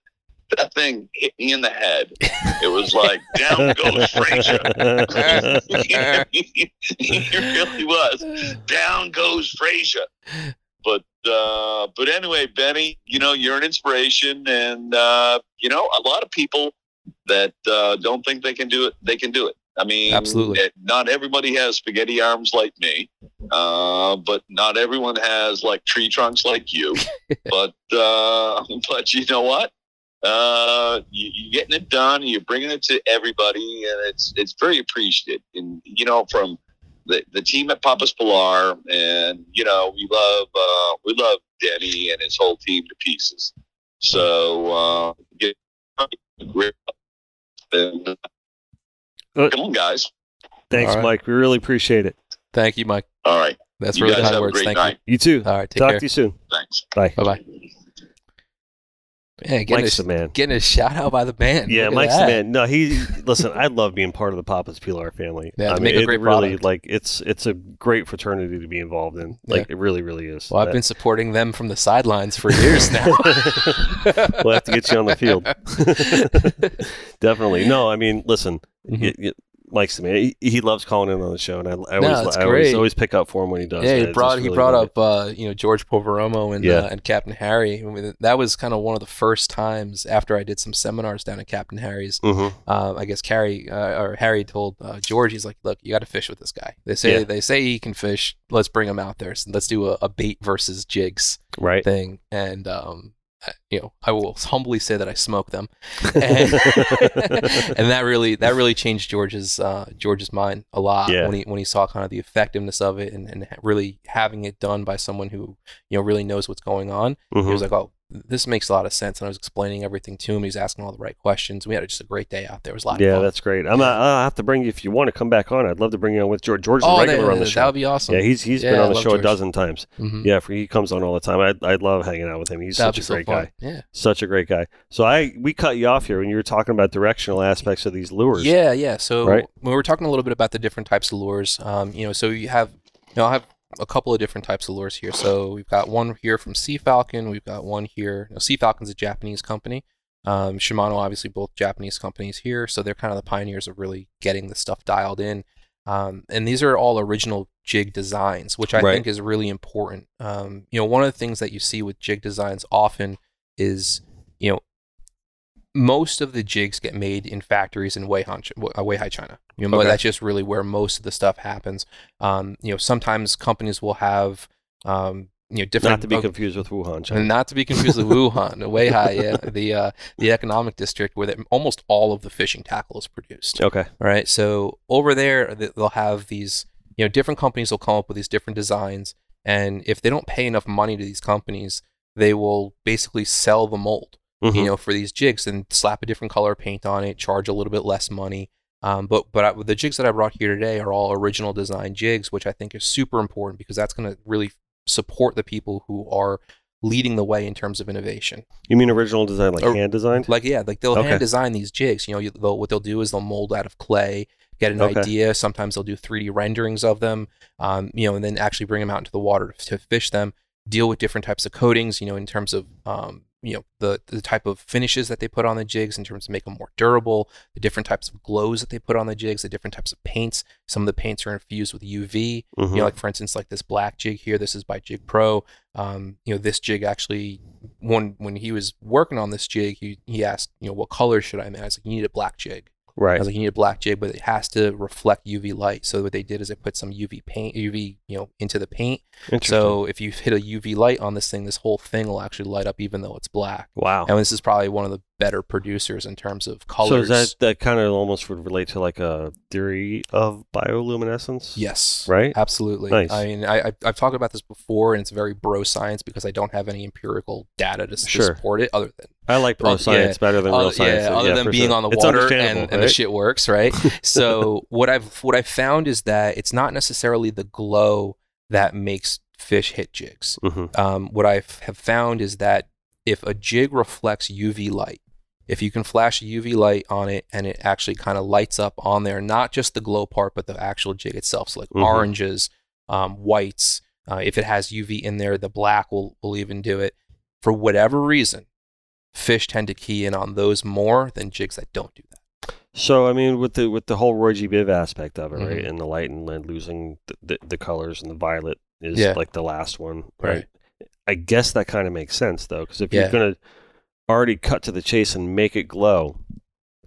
That thing hit me in the head. It was like down goes Frazier. he really was. Down goes Frazier. But uh, but anyway, Benny, you know you're an inspiration, and uh, you know a lot of people that uh, don't think they can do it, they can do it. I mean, Absolutely. it- not everybody has spaghetti arms like me, uh, but not everyone has like tree trunks like you. but uh, but you know what? Uh, you, you're getting it done. You're bringing it to everybody, and it's it's very appreciated. And you know, from the, the team at Papa's Pilar, and you know, we love uh, we love Denny and his whole team to pieces. So uh, get great. And, Uh, come on, guys. Thanks, All right. Mike. We really appreciate it. Thank you, Mike. All right, That's you really guys kind have a words. great Thank night. You too. All right, take Talk care. to you soon. Thanks. Bye. Bye bye. Yeah, getting Mike's a, the man. getting a shout out by the band. Yeah, Look Mike's the man. No, he listen. I love being part of the Papa's Pilar family. Yeah, I mean, make a it great really product. like it's it's a great fraternity to be involved in. Like it really, really is. Well, I've That- been supporting them from the sidelines for years now. we'll have to get you on the field. Definitely. No, I mean, listen, Mhm. y- Mike's the man. He, he loves calling in on the show, and I, I No, always, I always, always pick up for him when he does. Yeah, I he brought he brought up uh, you know George Poveromo and Yeah. uh, and Captain Harry. I mean, that was kind of one of the first times after I did some seminars down at Captain Harry's. it. Mhm. Uh, I guess Carrie uh, or Harry told uh, George, he's like, "Look, you got to fish with this guy. They say Yeah. they say he can fish. Let's bring him out there. So let's do a, a bait versus jigs Right. thing." And um, you know, I will humbly say that I smoked them, and, and that really that really changed George's uh, George's mind a lot Yeah. when he when he saw kind of the effectiveness of it and, and really having it done by someone who you know really knows what's going on. He Mhm. was like, "Oh, this makes a lot of sense," and I was explaining everything to him. He was asking all the right questions. We had just a great day out there. It was a lot. Yeah, of fun. that's great. I'm. not- I'll have to bring you if you want to come back on. I'd love to bring you on with George. George's oh, regular that, on the that show. would be awesome. Yeah, he's he's Yeah, been I on the show George. a dozen times. Mhm. Yeah, for, he comes on all the time. I I love hanging out with him. He's That'd such a so great fun. guy. Yeah. Such a great guy. So I we cut you off here when you were talking about directional aspects of these lures. Yeah, yeah. So Right. when we were talking a little bit about the different types of lures, um, you know, so you have, you know, I have a couple of different types of lures here. So we've got one here from Sea Falcon. We've got one here. No, sea Falcon's a Japanese company. Um, Shimano, obviously, both Japanese companies here. So they're kind of the pioneers of really getting the stuff dialed in. Um, and these are all original jig designs, which I Right. think is really important. Um, you know, one of the things that you see with jig designs often is, you know, most of the jigs get made in factories in Weihai, uh, Weihai China. You know, Okay. that's just really where most of the stuff happens. Um, you know, sometimes companies will have, um, you know, different. Not to be uh, confused with Wuhan, China. and not to be confused with Wuhan, Weihai, yeah, the uh, the economic district where the, almost all of the fishing tackle is produced. Okay. All right. So over there, they'll have these, you know, different companies will come up with these different designs. And if they don't pay enough money to these companies, they will basically sell the mold, Mhm. you know, for these jigs and slap a different color paint on it, charge a little bit less money. Um, but but I, the jigs that I brought here today are all original design jigs, which I think is super important because that's going to really support the people who are leading the way in terms of innovation. You mean original design, like Or- hand designed? Like yeah, like they'll Okay. hand design these jigs. You know, you, they'll, what they'll do is they'll mold out of clay, get an Okay. idea. Sometimes they'll do 3D renderings of them. Um, you know, and then actually bring them out into the water to fish them. Deal with different types of coatings. You know, in terms of um, you know the the type of finishes that they put on the jigs in terms of make them more durable. The different types of glows that they put on the jigs. The different types of paints. Some of the paints are infused with UV. Mhm. You know, like for instance, like this black jig here. This is by Jig Pro. Um, you know, this jig actually, when when he was working on this jig, he he asked, you know, what color should I make? I was like, you need a black jig. I was like, you need a black jig, but it has to reflect UV light. So what they did is they put some UV paint, UV, you know, into the paint. Interesting. So if you hit a UV light on this thing, this whole thing will actually light up, even though it's black. wow. And this is probably one of the better producers in terms of colors. is that that kind of almost would relate to like a theory of bioluminescence? Yes. Right? Absolutely. Nice. I mean, I, I've talked about this before, and it's very bro science because I don't have any empirical data to, s- to support it, other than I like pro Oh, yeah. science better than real science. yeah, other than being sure. on the water and, and the shit works, right? so what I've what I've found is that it's not necessarily the glow that makes fish hit jigs. Mhm. Um, what I have found is that if a jig reflects UV light, if you can flash a UV light on it and it actually kind of lights up on there, not just the glow part, but the actual jig itself, so like Mhm. oranges, um, whites. Uh, if it has UV in there, the black will will even do it. For whatever reason, fish tend to key in on those more than jigs that don't do that. So I mean, with the with the whole Roy G. Biv aspect of it, right, Mhm. and the light and losing the, the, the colors and the violet is Yeah. like the last one, Right. right? I guess that kind of makes sense though, because if Yeah. you're gonna already cut to the chase and make it glow,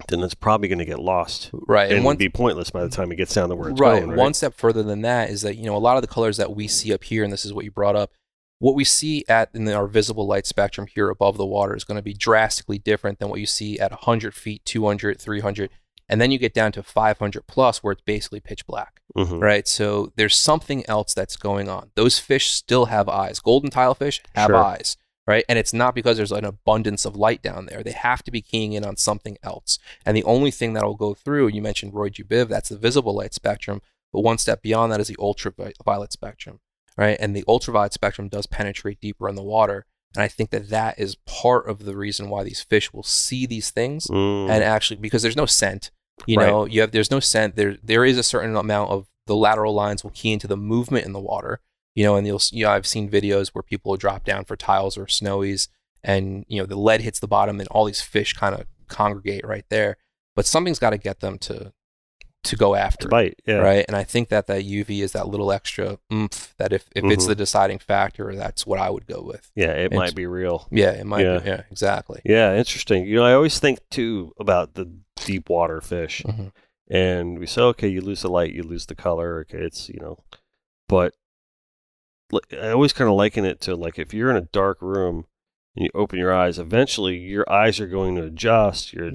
then it's probably gonna get lost Right. and one, be pointless by the time it gets down to where it's right. going. Right. One step further than that is that you know a lot of the colors that we see up here, and this is what you brought up. What we see at in our visible light spectrum here above the water is going to be drastically different than what you see at 100 feet, 200, 300, and then you get down to 500 plus, where it's basically pitch black. Mhm. Right. So there's something else that's going on. Those fish still have eyes. Golden tilefish have Sure. eyes. Right. And it's not because there's an abundance of light down there. They have to be keying in on something else. And the only thing that'll go through, you mentioned Roy G. Biv, that's the visible light spectrum. But one step beyond that is the ultraviolet spectrum. Right. And the ultraviolet spectrum does penetrate deeper in the water. And I think that that is part of the reason why these fish will see these things Mm. and actually because there's no scent you Right. know you have there's no scent there there is a certain amount of the lateral lines will key into the movement in the water you know and you'll you know i've seen videos where people will drop down for tiles or snowies and you know the lead hits the bottom and all these fish kind of congregate right there but something's got to get them to to go after to bite, yeah. right and i think that that uv is that little extra oomph that if, if it's Mhm. the deciding factor that's what i would go with Yeah, it It's- might be real. yeah it might Yeah. be yeah exactly Yeah, interesting. You know, I always think too about the deep water fish. Mhm. and we say, okay, you lose the light, you lose the color. Okay, it's you know, but I always kind of liken it to like if you're in a dark room and you open your eyes, eventually your eyes are going to adjust. You're Yeah.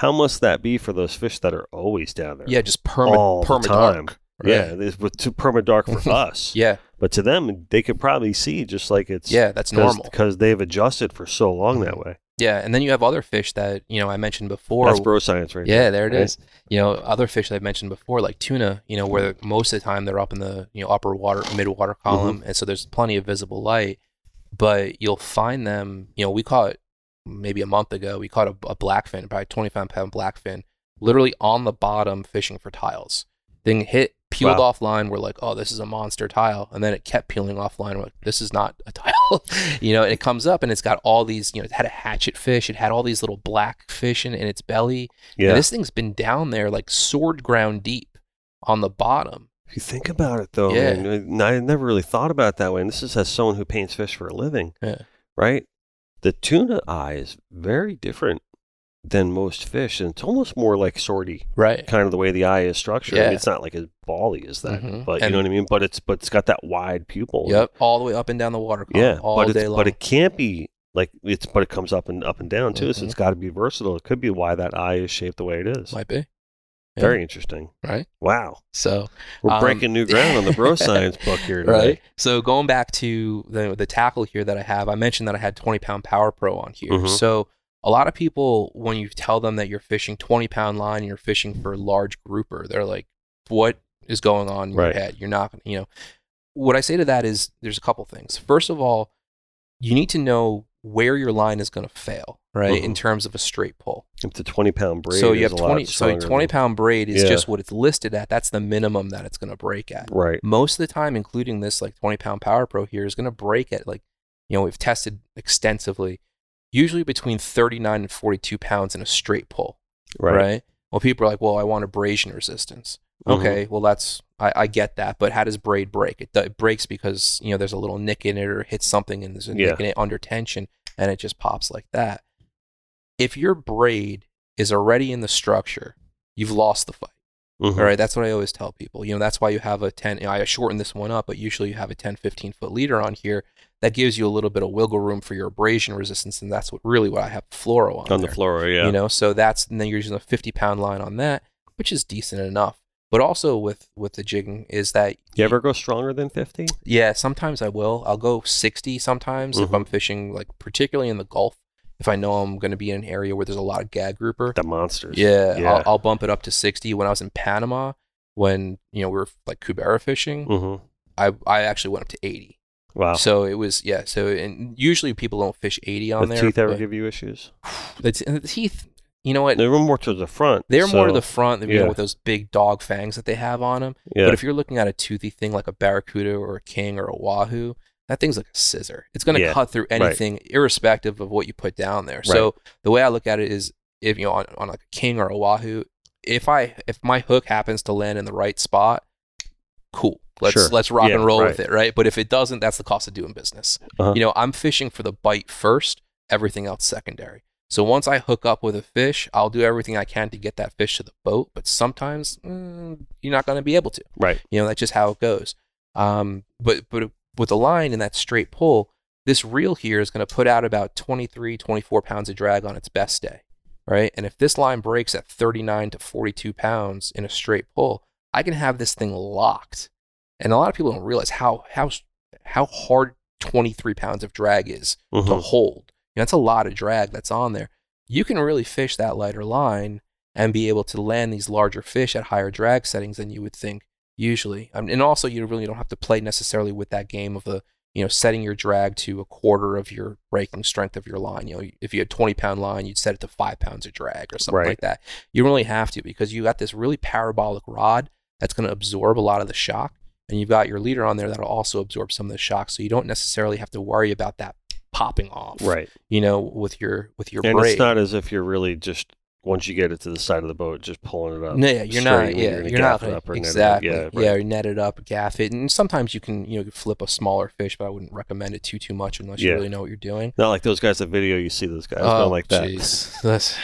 How must that be for those fish that are always down there? yeah just perma all perma the time. dark Yeah, it's with too perma dark for us. yeah but to them, they could probably see just like it's yeah that's normal because they've adjusted for so long that way. Yeah, and then you have other fish that you know I mentioned before. That's bro science, right? yeah, there it right? is. You know, other fish that I've mentioned before, like tuna. You know, where most of the time they're up in the you know upper water, mid water Mm-hmm. column, and so there's plenty of visible light. But you'll find them. You know, we caught maybe a month ago. We caught a, a blackfin, probably 25 pound blackfin, literally on the bottom fishing for tiles. Thing hit peeled Wow. offline. We're like, oh, this is a monster tile, and then it kept peeling offline. We're like, this is not a tile, you know. And it comes up, and it's got all these, you know, it had a hatchet fish. It had all these little black fish in, in its belly. Yeah. And this thing's been down there like sword ground deep on the bottom. If you think about it, though, Yeah. man, I never really thought about it that way. And this is as someone who paints fish for a living, Yeah. right? The tuna eye is very different than most fish, and it's almost more like swordy, Right. kind of the way the eye is structured. I mean, it's not like as bally as that, Mhm. but you And- know what I mean. But it's but it's got that wide pupil. Yep. All the way up and down the water column. Yeah, All but day long. but it can't be like it's but it comes up and up and down too. So Mhm. it's got to be versatile. It could be why that eye is shaped the way it is. Might be. Yeah. Very interesting. Right. Wow, So we're Um, breaking new ground on the bro science book here today. right. So going back to the the tackle here that I have, I mentioned that I had 20 pound Power Pro on here. Mhm. So a lot of people, when you tell them that you're fishing 20 pound line and you're fishing for a large grouper, they're like, "What is going on in Right. your head? You're not, gonna-" you know." What I say to that is, there's a couple things. First of all, you need to know where your line is going to fail, right? In Mhm. terms of a straight pull. If a twenty pound braid, so you have 20 so stronger 20 pound braid is Yeah. just what it's listed at that's the minimum that it's going to break at Right. most of the time including this like 20 pound power pro here is going to break at like you know we've tested extensively usually between 39 and 42 pounds in a straight pull Right. right, well people are like well i want abrasion resistance Mhm. okay well that's I, I get that but how does braid break it, it breaks because you know there's a little nick in it or hits something and there's a Yeah. nick in it under tension and it just pops like that if your braid is already in the structure you've lost the fight Mhm. all right, that's what I always tell people. You know, that's why you have a 10, you know, I shortened this one up, but usually you have a 10, 15 foot leader on here. That gives you a little bit of wiggle room for your abrasion resistance. And that's what really what I have fluoro on, on the there, floor. Yeah. You know, so that's, and then you're using a 50 pound line on that, which is decent enough. But also with, with the jigging is that, you ever go stronger than fifty? yeah, sometimes I will. I'll go 60 sometimes if Mhm. I'm fishing, like particularly in the Gulf. If I know I'm going to be in an area where there's a lot of gag grouper, The monsters. yeah, Yeah. I'll, I'll bump it up to 60. When I was in Panama, when you know we were like Cubera fishing, hmm I I actually went up to 80. Wow. So it was yeah. So and usually people don't fish 80 on the there. teeth ever give you issues? the, t- the teeth, you know what? They're more to the front. They're more to the front, you yeah. know, with those big dog fangs that they have on them. Yeah. But if you're looking at a toothy thing like a barracuda or a king or a wahoo, that thing's like a scissor. It's going to Yeah, cut through right. anything, irrespective of what you put down there. So the way I look at it is, if you know, on, on like a king or a wahoo, if I if my hook happens to land in the right spot, cool. Let's Sure. let's rock Yeah, and roll right. with it, right? But if it doesn't, that's the cost of doing business. Uh-huh. You know, I'm fishing for the bite first, everything else secondary. So once I hook up with a fish, I'll do everything I can to get that fish to the boat. But sometimes mm, you're not going to be able to. right. You know, that's just how it goes. Um, but but with a line and that straight pull, this reel here is going to put out about 23, 24 pounds of drag on its best day, right? And if this line breaks at 39 to 42 pounds in a straight pull, I can have this thing locked. And a lot of people don't realize how how how hard 23 pounds of drag is to Mhm. hold. You know, that's a lot of drag that's on there. You can really fish that lighter line and be able to land these larger fish at higher drag settings than you would think usually. Um, and also, you really don't have to play necessarily with that game of the you know setting your drag to a quarter of your breaking strength of your line. You know, if you had 20 pound line, you'd set it to five pounds of drag or something Right. like that. You don't really have to because you got this really parabolic rod that's going to absorb a lot of the shock, and you've got your leader on there that'll also absorb some of the shock. So you don't necessarily have to worry about that popping off. Right. You know, with your with your And braid. it's not as if you're really just once you get it to the side of the boat, just pulling it up. No, yeah, you're not. Yeah, you're you're, not it gonna- up or net it exactly. Yeah, Yeah, right. you net it up, gaff it, and sometimes you can you know flip a smaller fish, but I wouldn't recommend it too too much unless Yeah. you really know what you're doing. Not like those guys that video you see those guys oh, like that. jeez. That's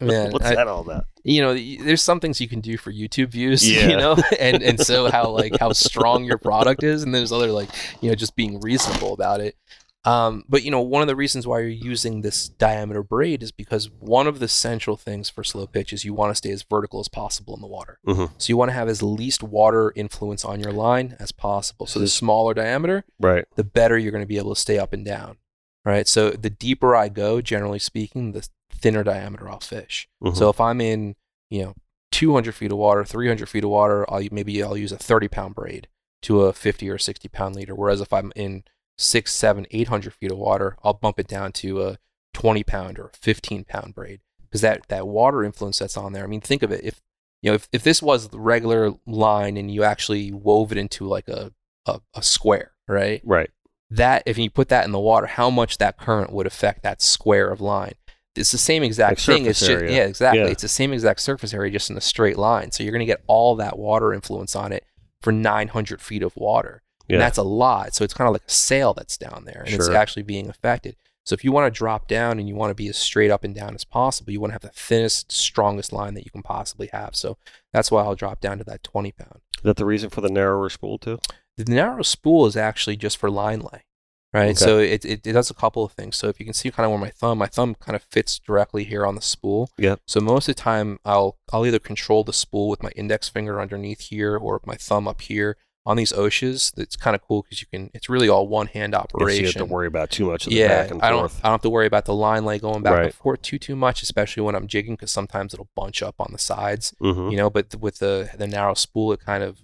man. What's I- that all about? you know, there's some things you can do for YouTube views, Yeah. you know, and and so how like how strong your product is, and there's other like you know just being reasonable about it. Um, but you know, one of the reasons why you're using this diameter braid is because one of the central things for slow pitch is you want to stay as vertical as possible in the water. Mhm. So you want to have as least water influence on your line as possible. So the smaller diameter, Right. the better you're going to be able to stay up and down. Right. So the deeper I go, generally speaking, the thinner diameter I'll fish. Mhm. So if I'm in, you know, 200 feet of water, 300 feet of water, I'll maybe I'll use a 30 pound braid to a 50 or 60 pound leader. Whereas if I'm in six, seven, 800 feet of water, I'll bump it down to a 20 pound or 15 pound braid because that that water influence that's on there. I mean, think of it. If you know, if, if this was the regular line and you actually wove it into like a, a, a square, right? Right. That if you put that in the water, how much that current would affect that square of line. It's the same exact Like thing. It's just area. yeah, exactly. Yeah. It's the same exact surface area, just in a straight line. So you're going to get all that water influence on it for 900 feet of water. Yeah. And that's a lot. So it's kind of like a sail that's down there and it's actually being affected. So if you want to drop down and you want to be as straight up and down as possible, you want to have the thinnest, strongest line that you can possibly have. So that's why I'll drop down to that 20 pound. Is that the reason for the narrower spool too? The narrow spool is actually just for line lay, right? Okay. So it, it, it does a couple of things. So if you can see kind of where my thumb, my thumb kind of fits directly here on the spool. Yep. So most of the time, I'll I'll either control the spool with my index finger underneath here or my thumb up here. On these Oceas, that's kind of cool because you can. It's really all one hand operation. you have to worry about too much of the yeah, back and I don't. I don't have to worry about the line lay going back Right. and forth too too much, especially when I'm jigging because sometimes it'll bunch up on the sides hmm you know but th- with the the narrow spool it kind of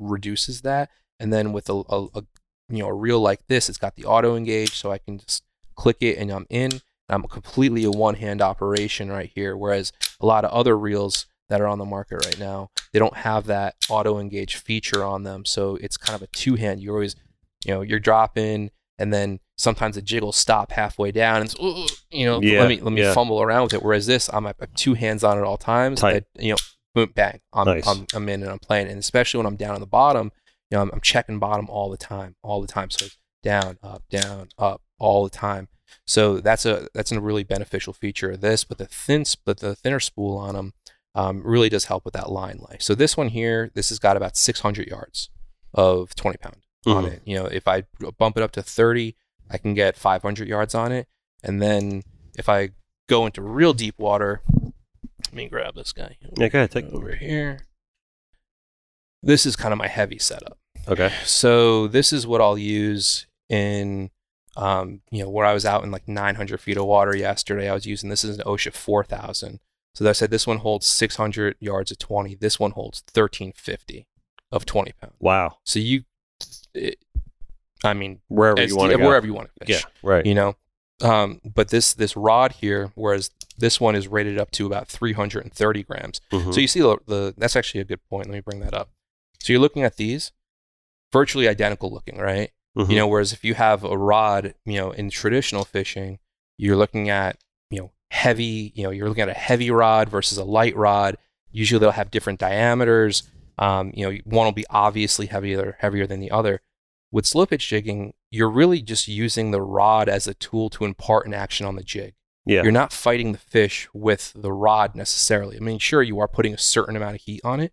reduces that and then with a, a, a you know a reel like this it's got the auto engage so i can just click it and i'm in and i'm completely a one hand operation right here whereas a lot of other reels that are on the market right now they don't have that auto engage feature on them so it's kind of a two hand you're always you know you're dropping and then sometimes the jig will stop halfway down and it's, you know Yeah, let me let me yeah. fumble around with it whereas this i'm I have two hands on at all times Tight. I- you know boom bang I'm, Nice. I'm, I'm in and i'm playing and especially when i'm down on the bottom you know i'm, I'm checking bottom all the time all the time so down up down up all the time so that's a that's a really beneficial feature of this but the thin but the thinner spool on them um, really does help with that line life. so this one here this has got about 600 yards of 20 pound on Mhm. it you know if i bump it up to 30 i can get 500 yards on it and then if i go into real deep water let me grab this guy Yeah, go ahead. Take. over here. This is kind of my heavy setup. Okay. So this is what I'll use in, um, you know, where I was out in like 900 feet of water yesterday. I was using this is an Ocea 4000. So I said this one holds 600 yards of 20. This one holds 1350 of 20 pound. Wow. So you, it, I mean, Wherever you want to go. wherever you want to fish Yeah. Right. you know um, but this this rod here whereas this one is rated up to about 330 grams Mhm. so you see the, the that's actually a good point let me bring that up so you're looking at these virtually identical looking right Mhm. you know whereas if you have a rod you know in traditional fishing you're looking at you know heavy you know you're looking at a heavy rod versus a light rod usually they'll have different diameters um, you know one will be obviously heavier heavier than the other with slow pitch jigging you're really just using the rod as a tool to impart an action on the jig yeah. you're not fighting the fish with the rod necessarily. I mean, sure, you are putting a certain amount of heat on it,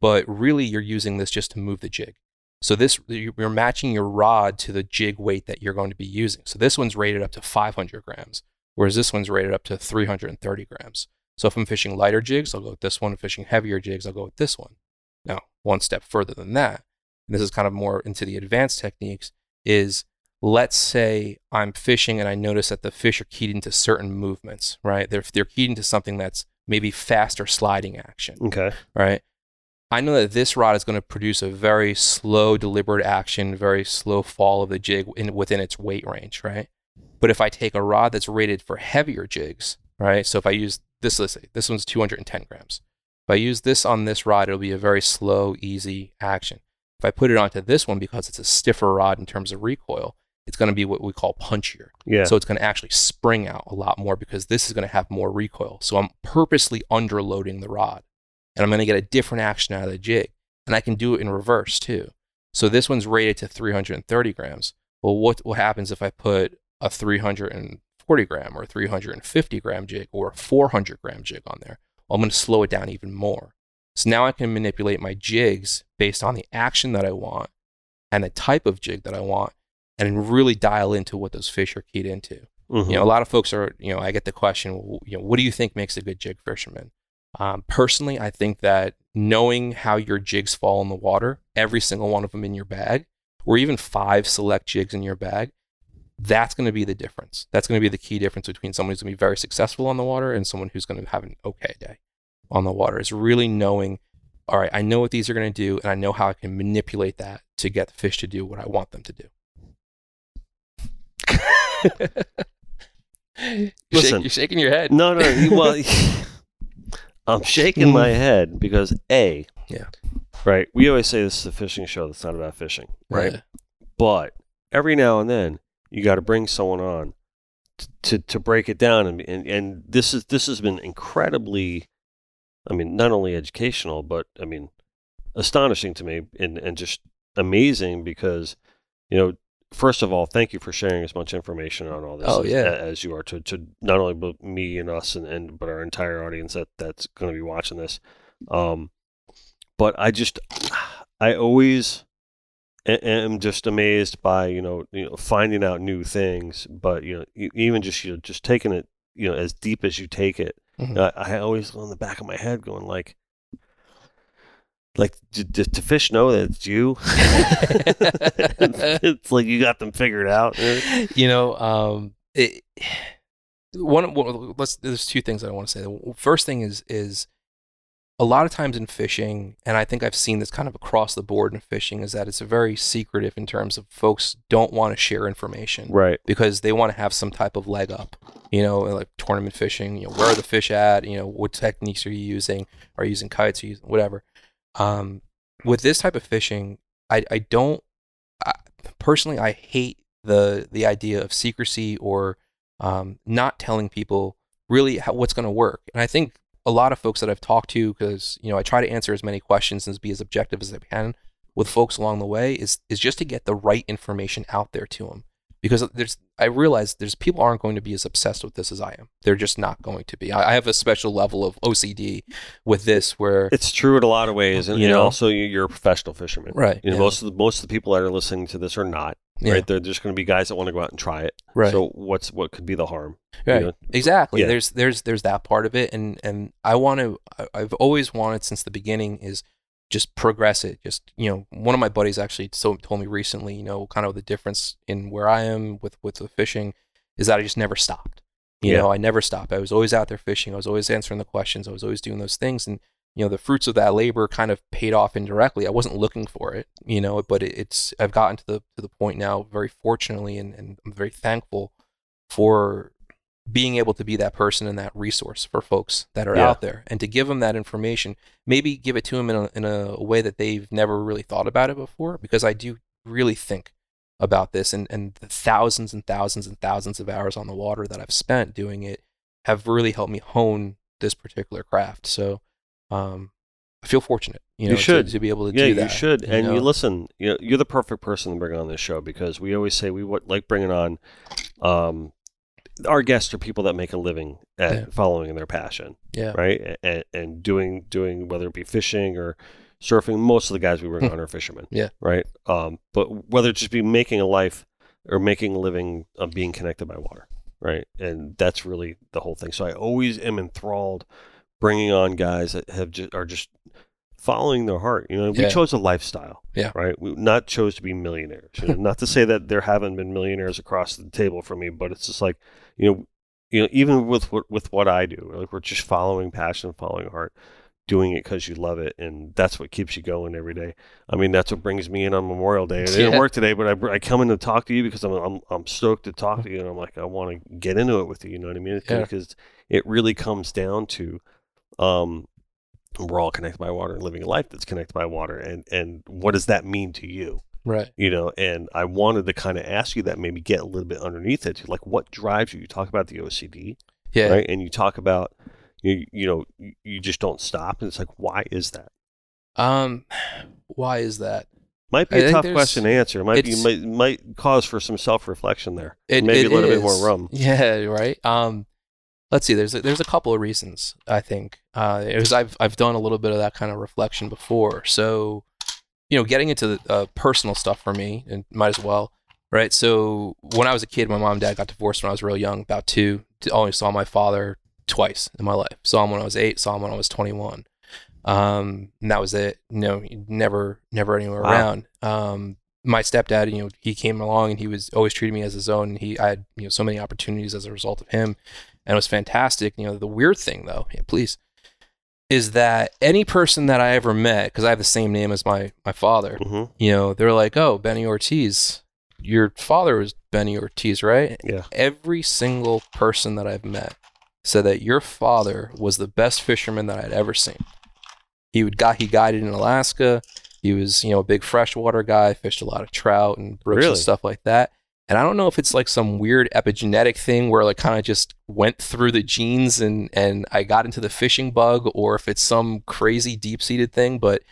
but really you're using this just to move the jig. So this you're matching your rod to the jig weight that you're going to be using. So this one's rated up to 500 grams, whereas this one's rated up to 330 grams. So if I'm fishing lighter jigs, I'll go with this one. If fishing heavier jigs, I'll go with this one. Now, one step further than that, and this is kind of more into the advanced techniques, is let's say I'm fishing and I notice that the fish are keyed into certain movements, right? They're, they're keyed into something that's maybe faster sliding action, Okay. right? I know that this rod is going to produce a very slow, deliberate action, very slow fall of the jig in, within its weight range, right? But if I take a rod that's rated for heavier jigs, right? So if I use this, let's say this one's 210 grams. If I use this on this rod, it'll be a very slow, easy action. If I put it onto this one because it's a stiffer rod in terms of recoil, it's going to be what we call punchier. Yeah. So it's going to actually spring out a lot more because this is going to have more recoil. So I'm purposely underloading the rod and I'm going to get a different action out of the jig. And I can do it in reverse too. So this one's rated to 330 grams. Well, what, what happens if I put a 340 gram or 350 gram jig or 400 gram jig on there? Well, I'm going to slow it down even more. So now I can manipulate my jigs based on the action that I want and the type of jig that I want and really dial into what those fish are keyed into. Mhm. You know, a lot of folks are, you know, I get the question, you know, what do you think makes a good jig fisherman? Um, personally, I think that knowing how your jigs fall in the water, every single one of them in your bag, or even five select jigs in your bag, that's going to be the difference. That's going to be the key difference between someone who's going to be very successful on the water and someone who's going to have an okay day on the water. Is really knowing, all right, I know what these are going to do, and I know how I can manipulate that to get the fish to do what I want them to do. You're Listen. shaking- you're shaking your head. No, no. you- Well, I'm shaking my mm. head because a Yeah. right. We always say this is a fishing show that's not about fishing, right? Yeah. But every now and then you got to bring someone on t- to to break it down, and, and and this is this has been incredibly, I mean, not only educational, but I mean, astonishing to me, and and just amazing because, you know. First of all, thank you for sharing as much information on all this Oh, as, yeah. as you are to, to not only me and us and, and but our entire audience that that's going to be watching this. Um, but I just I always am just amazed by you know you know finding out new things, but you know even just you know just taking it you know as deep as you take it. Mhm. I, I always on the back of my head going like. Like, d- d- to fish know that it's you? it's like you got them figured out. you know, um, it, one, one let's there's two things I want to say. The first thing is is a lot of times in fishing, and I think I've seen this kind of across the board in fishing, is that it's very secretive in terms of folks don't want to share information Right. because they want to have some type of leg up. You know, like tournament fishing. You know, where are the fish at? You know, what techniques are you using? Are you using kites? Are you using whatever? Um, with this type of fishing, I I don't I, personally I hate the the idea of secrecy or um, not telling people really how, what's going to work. And I think a lot of folks that I've talked to, because you know I try to answer as many questions and be as objective as I can with folks along the way, is is just to get the right information out there to them. Because there's, I realize there's people aren't going to be as obsessed with this as I am. They're just not going to be. I, I have a special level of OCD with this, where It's true in a lot of ways, and, You and know? also you- you're a professional fisherman. right, You know, yeah, most of the most of the people that are listening to this are not. yeah, Right? They're just going to be guys that want to go out and try it. right. So what's what could be the harm? you know? Exactly. Yeah. There's there's there's that part of it, and and I want to. I've always wanted since the beginning is just progress it. Just you know, one of my buddies actually so told me recently. You know, kind of the difference in where I am with with the fishing is that I just never stopped. You Yeah. know, I never stopped. I was always out there fishing. I was always answering the questions. I was always doing those things, and you know, the fruits of that labor kind of paid off indirectly. I wasn't looking for it, you know, but it, it's I've gotten to the to the point now, very fortunately, and, and I'm very thankful for being able to be that person and that resource for folks that are Yeah. out there and to give them that information maybe give it to them in a, in a way that they've never really thought about it before because i do really think about this and, and the thousands and thousands and thousands of hours on the water that i've spent doing it have really helped me hone this particular craft so um, i feel fortunate you You know to- should. To, be able to yeah, do that you should. and you know? listen. You know, you're the perfect person to bring on this show because we always say we would like bringing on. Um, our guests are people that make a living at Yeah. following their passion, yeah right? And, and doing doing whether it be fishing or surfing. Most of the guys we bring on are fishermen, Hmm. Yeah. right. Um, but whether it just be making a life or making a living of being connected by water, right? And that's really the whole thing. So I always am enthralled bringing on guys that have just are just following their heart. You know, we Yeah. chose a lifestyle, Yeah. right? We not chose to be millionaires. You know, not to say that there haven't been millionaires across the table for me, but it's just like you know, you know, even with what with what I do, like we're just following passion, following heart, doing it because you love it, and that's what keeps you going every day. I mean, that's what brings me in on Memorial Day. I didn't Yeah. work today, but I, I come in to talk to you because I'm, I'm I'm stoked to talk to you, and I'm like I want to get into it with you. You know what I mean? Yeah. Because it really comes down to, um, we're all connected by water and living a life that's connected by water, and and what does that mean to you? Right. you know and i wanted to kind of ask you that maybe get a little bit underneath it like what drives you? You talk about the ocd yeah. right? And you talk about you, you know you, you just don't stop and it's like why is that? Um why is that? Might be I a tough question to answer. Might be might, might cause for some self-reflection there. It, maybe it a little bit more rum. Yeah, right. Um, let's see. There's a, there's a couple of reasons. I think. Uh, it was I've I've done a little bit of that kind of reflection before. So, you know, getting into the uh, personal stuff for me, and might as well, right? So when I was a kid, my mom and dad got divorced when I was real young, about two. Only saw my father twice in my life. Saw him when I was eight. Saw him when I was 21. Um, and that was it. You know, never never anywhere Wow. around. Um, my stepdad, you know, he came along and he was always treating me as his own. And he, I had, you know, so many opportunities as a result of him, and it was fantastic. You know, the weird thing though, yeah, please, is that any person that I ever met, because I have the same name as my my father, hmm you know, they're like, oh, Benny Ortiz, your father was Benny Ortiz, right? yeah Every single person that I've met said that your father was the best fisherman that I'd ever seen. He would got he guided in Alaska. He was, you know, a big freshwater guy, fished a lot of trout and brooks Really? and stuff like that. And I don't know if it's like some weird epigenetic thing where like kind of just went through the genes and and I got into the fishing bug or if it's some crazy deep-seated thing, but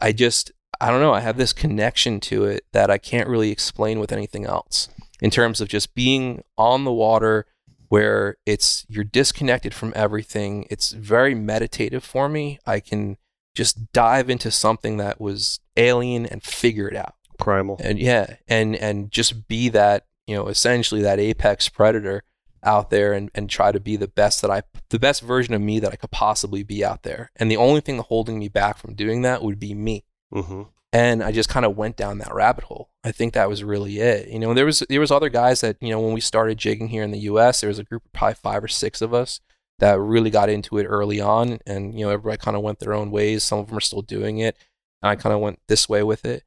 I just I don't know, I have this connection to it that I can't really explain with anything else in terms of just being on the water where it's you're disconnected from everything. It's very meditative for me. I can just dive into something that was alien and figure it out Primal. and yeah and and just be that you know essentially that apex predator out there and, and try to be the best that i the best version of me that i could possibly be out there. And the only thing holding me back from doing that would be me. Hmm and i just kind of went down that rabbit hole. I think that was really it. You know there was there was other guys that you know when we started jigging here in the us there was a group of probably five or six of us that really got into it early on. And you know everybody kind of went their own ways. Some of them are still doing it. And i kind of went this way with it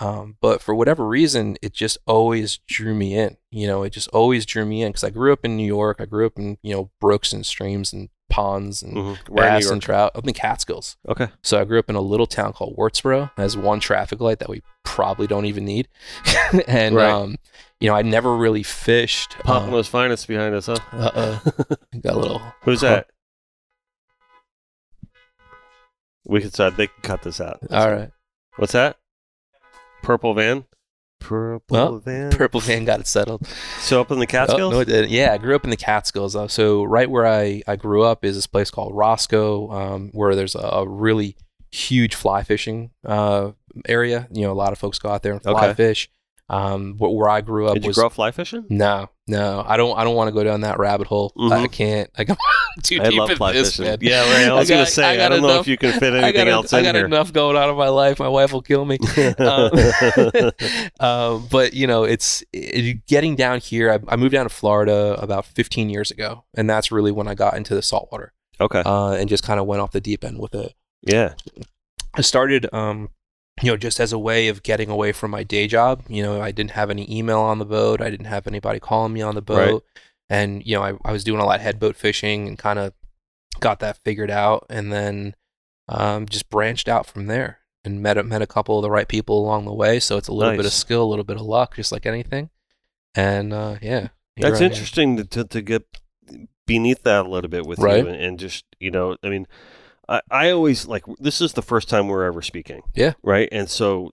um, but for whatever reason it just always drew me in you know it just always drew me in because i grew up in new york i grew up in you know brooks and streams and ponds and hmm New bass and trout up in catskills Okay. so I grew up in a little town called Wurtsboro. It has one traffic light that we probably don't even need. and Right. um, you know, I never really fished. Pompano's finest behind us, huh? Uh oh. Got a little Who's that? We can uh, they can cut this out. all right. What's that? Purple van. Purple Well, van. Purple van got it settled. so up in the Oh, Catskills. no, it didn't. Yeah, I grew up in the Catskills. Uh, so right where I, I grew up is this place called Roscoe, um, where there's a, a really huge fly fishing uh, area. You know, a lot of folks go out there and fly Okay. fish. Um, where, where I grew up Did you was grow up fly fishing? No, no, I don't. I don't want to go down that rabbit hole. I Mhm. can't. I go too I deep love in this, fishing. man. Yeah, right. I was I gonna say I I, don't know if you can fit I anything got, else I in got here. enough going on in my life. My wife will kill me. um, um, but you know, it's it, getting down here. I, I moved down to Florida about 15 years ago, and that's really when I got into the saltwater okay. uh, and just kind of went off the deep end with it. yeah. I started, um, you know, just as a way of getting away from my day job. You know, I didn't have any email on the boat. I didn't have anybody calling me on the boat. Right. And, you know, I, I was doing a lot of head boat fishing and kind of got that figured out. And then um, just branched out from there and met, a- met a couple of the right people along the way. So it's a little bit of skill, a little bit of luck, just like anything. And uh, yeah. That's interesting to, to to get beneath that a little bit with Right. you and, and just you know, I mean, I, I always like this is the first time we're ever speaking. Yeah. Right. And so,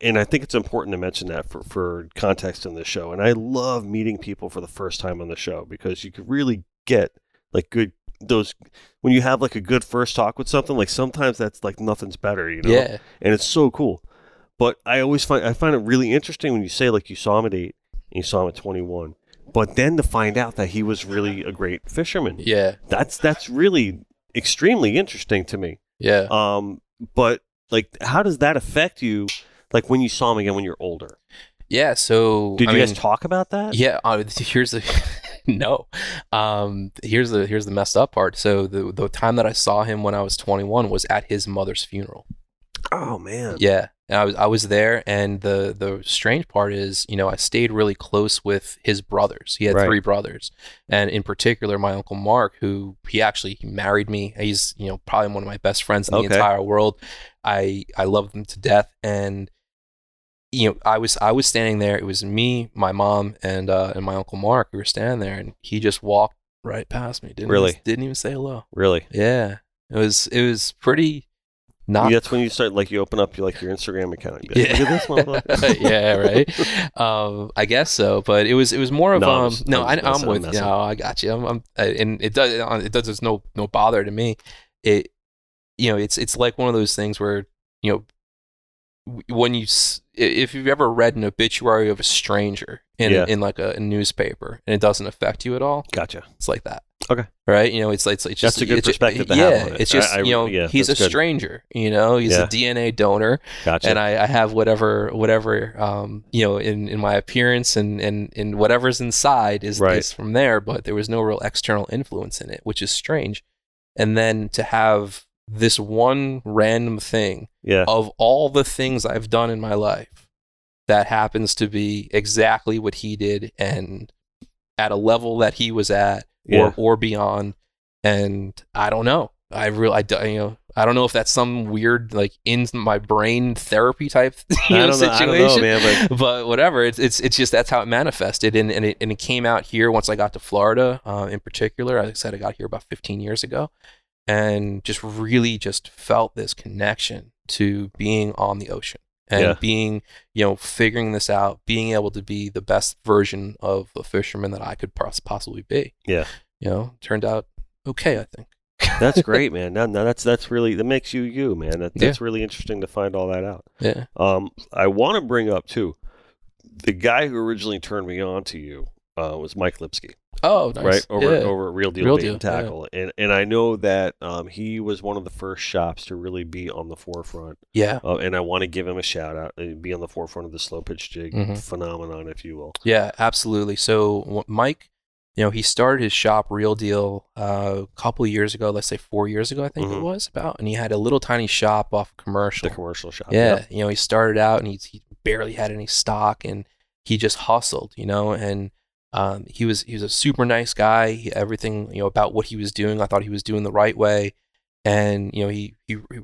and I think it's important to mention that for for context in the show. And I love meeting people for the first time on the show because you could really get like good those when you have like a good first talk with something like sometimes that's like nothing's better you know Yeah. and it's so cool. But I always find I find it really interesting when you say like you saw him at eight and you saw him at twenty one, but then to find out that he was really a great fisherman. Yeah. That's that's really extremely interesting to me. Yeah. Um, but like, how does that affect you? Like when you saw him again when you're older. Yeah. So, Did I you mean, guys talk about that? Yeah, uh, here's the no. Um, here's the here's the messed up part. So the the time that I saw him when I was 21 was at his mother's funeral. Oh man. Yeah, and I was I was there, and the the strange part is, you know, I stayed really close with his brothers. He had Right. three brothers, and in particular, my uncle Mark, who he actually he married me. He's you know probably one of my best friends in the entire world. I I love him to death, and you know I was I was standing there. It was me, my mom, and uh, and my uncle Mark. We were standing there, and he just walked right past me. Didn't Really? even, didn't even say hello. Really? Yeah, it was it was pretty. Not That's when you start like you open up your like your Instagram account. Go, yeah. Look at this yeah, right. Um, I guess so, but it was it was more of No, I'm um. just- no, I'm I, just I'm with you. No, I got you. I'm, I'm I- and it does it does there's no no bother to me. It you know it's it's like one of those things where you know when you if you've ever read an obituary of a stranger in Yeah. in like a, a newspaper and it doesn't affect you at all, Gotcha. it's like that. Okay. Right. You know, it's like it's, it's That's just a good perspective to yeah, it. it's just I- I- you know yeah, he's a good. stranger. You know, he's Yeah. a DNA donor Gotcha. and I, I have whatever whatever um you know in, in my appearance and, and and whatever's inside is, Right. is from there but there was no real external influence in it which is strange and then to have this one random thing yeah. of all the things I've done in my life that happens to be exactly what he did and at a level that he was at or or beyond. And I don't know. I really, I, you know, I don't know if that's some weird like in my brain therapy type you I know, don't know, situation. know, man, but but whatever. It's it's it's just that's how it manifested, and and it and it came out here once I got to Florida, uh, in particular. Like I said, I got here about 15 years ago, and just really just felt this connection to being on the ocean and Yeah. being you know figuring this out, being able to be the best version of a fisherman that I could possibly be. Yeah. you know, turned out okay. I think. that's great, man. Now, now that's that's really that makes you you, man. That, that's really interesting to find all that out. Yeah. Um, I want to bring up too, the guy who originally turned me on to you uh, was Mike Lipsky, Oh, nice. right over yeah. over at Real Deal Real Bait Deal, and Tackle, and and I know that um, he was one of the first shops to really be on the forefront, yeah. uh, and I want to give him a shout out and be on the forefront of the slow pitch jig Mhm. phenomenon, if you will. Yeah, absolutely. So Mike, you know, he started his shop Real Deal uh, a couple of years ago. Let's say four years ago, I think it Mhm. was about, and he had a little tiny shop off commercial. The commercial shop. yeah, Yep. you know, he started out and he he barely had any stock, and he just hustled, you know, and um, he was he was a super nice guy. He, everything you know about what he was doing, I thought he was doing the right way, and you know, he he. he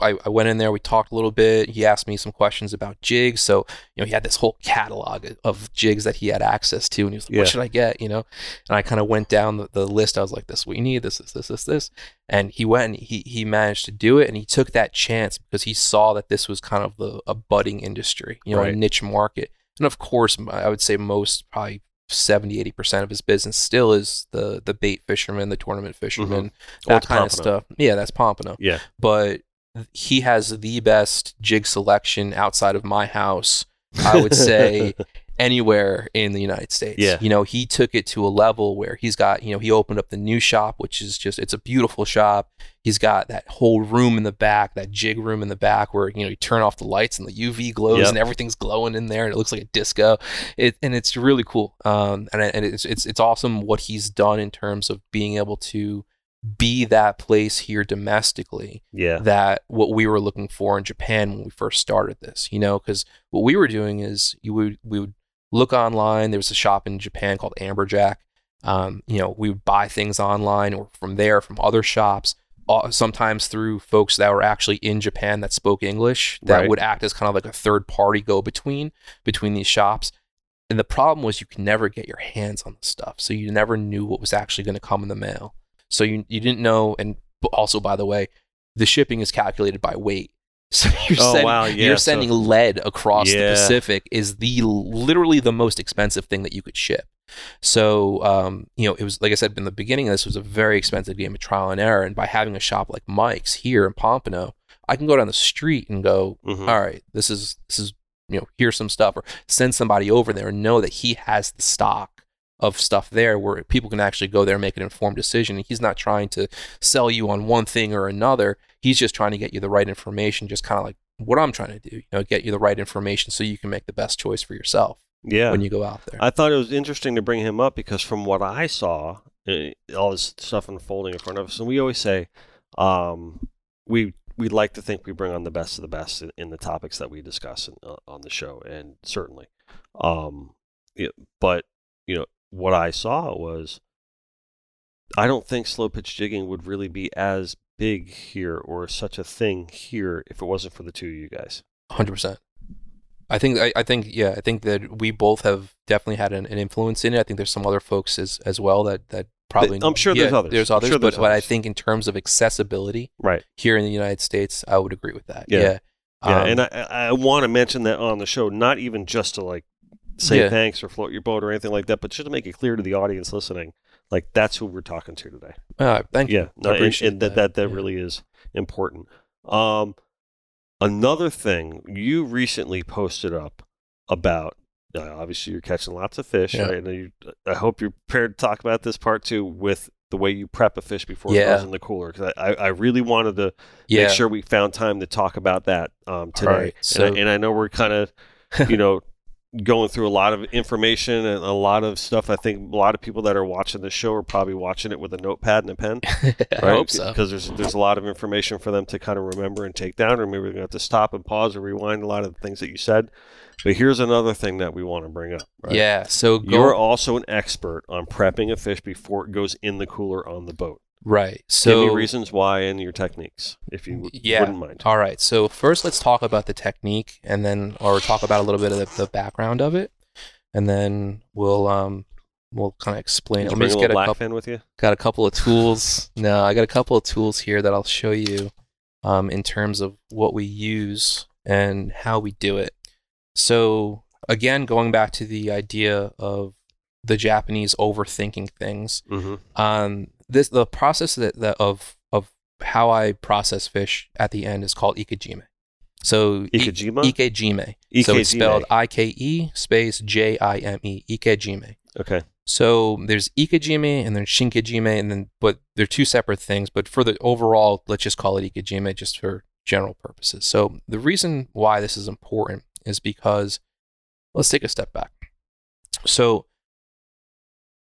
I, I went in there. We talked a little bit. He asked me some questions about jigs. So you know, he had this whole catalog of jigs that he had access to, and he was like, Yeah. "What should I get?" You know, and I kind of went down the, the list. I was like, "This is what you need. This, this, this, this, this." And he went and he he managed to do it, and he took that chance because he saw that this was kind of the a budding industry, you know, Right. a niche market. And of course, I would say most probably 70 80% of his business still is the the bait fisherman, the tournament fisherman, Oh, that kind of stuff. Yeah, that's Pompano Yeah. but he has the best jig selection outside of my house, I would say, anywhere in the United States. Yeah. You know, he took it to a level where he's got, you know, he opened up the new shop, which is just, it's a beautiful shop. He's got that whole room in the back, that jig room in the back where, you know, you turn off the lights and the UV glows Yep. and everything's glowing in there and it looks like a disco. It, and it's really cool. Um, and, and it's, it's, it's awesome what he's done in terms of being able to be that place here domestically Yeah. that what we were looking for in Japan when we first started this, you know, because what we were doing is you would we would look online. There was a shop in Japan called Amberjack. Um, you know, we would buy things online or from there from other shops. uh, Sometimes through folks that were actually in Japan that spoke English, that Right. would act as kind of like a third party go between between these shops. And the problem was you could never get your hands on the stuff, so you never knew what was actually going to come in the mail. So you you didn't know, and also by the way, the shipping is calculated by weight. So you're Oh, sending, wow, yeah, you're so- sending lead across the Pacific is the literally the most expensive thing that you could ship. So um, you know, it was like I said in the beginning, this was a very expensive game of trial and error. And by having a shop like Mike's here in Pompano, I can go down the street and go, Mhm. all right, this is this is you know, here's some stuff, or send somebody over there and know that he has the stock of stuff there where people can actually go there and make an informed decision. And he's not trying to sell you on one thing or another. He's just trying to get you the right information, just kind of like what I'm trying to do, you know, get you the right information so you can make the best choice for yourself Yeah. when you go out there. I thought it was interesting to bring him up because from what I saw, uh, all this stuff unfolding in front of us, and we always say, um, we we like to think we bring on the best of the best in, in the topics that we discuss in, uh, on the show, and certainly, um, but you know what I saw was, I don't think slow pitch jigging would really be as big here or such a thing here if it wasn't for the two of you guys. Hundred percent. I think I, I think yeah I think that we both have definitely had an, an influence in it. I think there's some other folks as as well that that probably I'm sure there's yeah, others. There's others, sure but there's but I think in terms of accessibility Right. here in the United States, I would agree with that. Yeah. Yeah. Yeah, Um, and I, I want to mention that on the show, not even just to like say Yeah. thanks or float your boat or anything like that, but just to make it clear to the audience listening, like that's who we're talking to today. uh, thank you. Yeah, I no, and, appreciate and that that, that Yeah. really is important. Um, another thing you recently posted up about. Uh, obviously, you're catching lots of fish, Yeah. right? And you, I hope you're prepared to talk about this part too with the way you prep a fish before it Yeah. goes in the cooler. Because I, I, really wanted to Yeah. make sure we found time to talk about that um, today. Alright, and, so- I, and I know we're kind of, you know, going through a lot of information and a lot of stuff. I think a lot of people that are watching the show are probably watching it with a notepad and a pen. I hope so. Because there's there's a lot of information for them to kind of remember and take down, or maybe we're going to have to stop and pause or rewind a lot of the things that you said. But here's another thing that we want to bring up. Right? Yeah. So go, You're also an expert on prepping a fish before it goes in the cooler on the boat. Right. So Give me reasons why and your techniques, if you Yeah. wouldn't mind. All right. So first, let's talk about the technique, and then, or talk about a little bit of the, the background of it, and then we'll um we'll kind of explain Did it. you Let me just get a black couple. with you? Got a couple of tools. no, I got a couple of tools here that I'll show you, um, in terms of what we use and how we do it. So again, going back to the idea of the Japanese overthinking things Mm-hmm. um, this the process that, that of of how I process fish at the end is called ikejime. So Ikejima? ikejime. So it's spelled I K E space J I M E. Ikejime. Okay. So there's ikejime and then shinkejime, and then but they're two separate things. But for the overall, let's just call it ikejime, just for general purposes. So the reason why this is important is because let's take a step back. So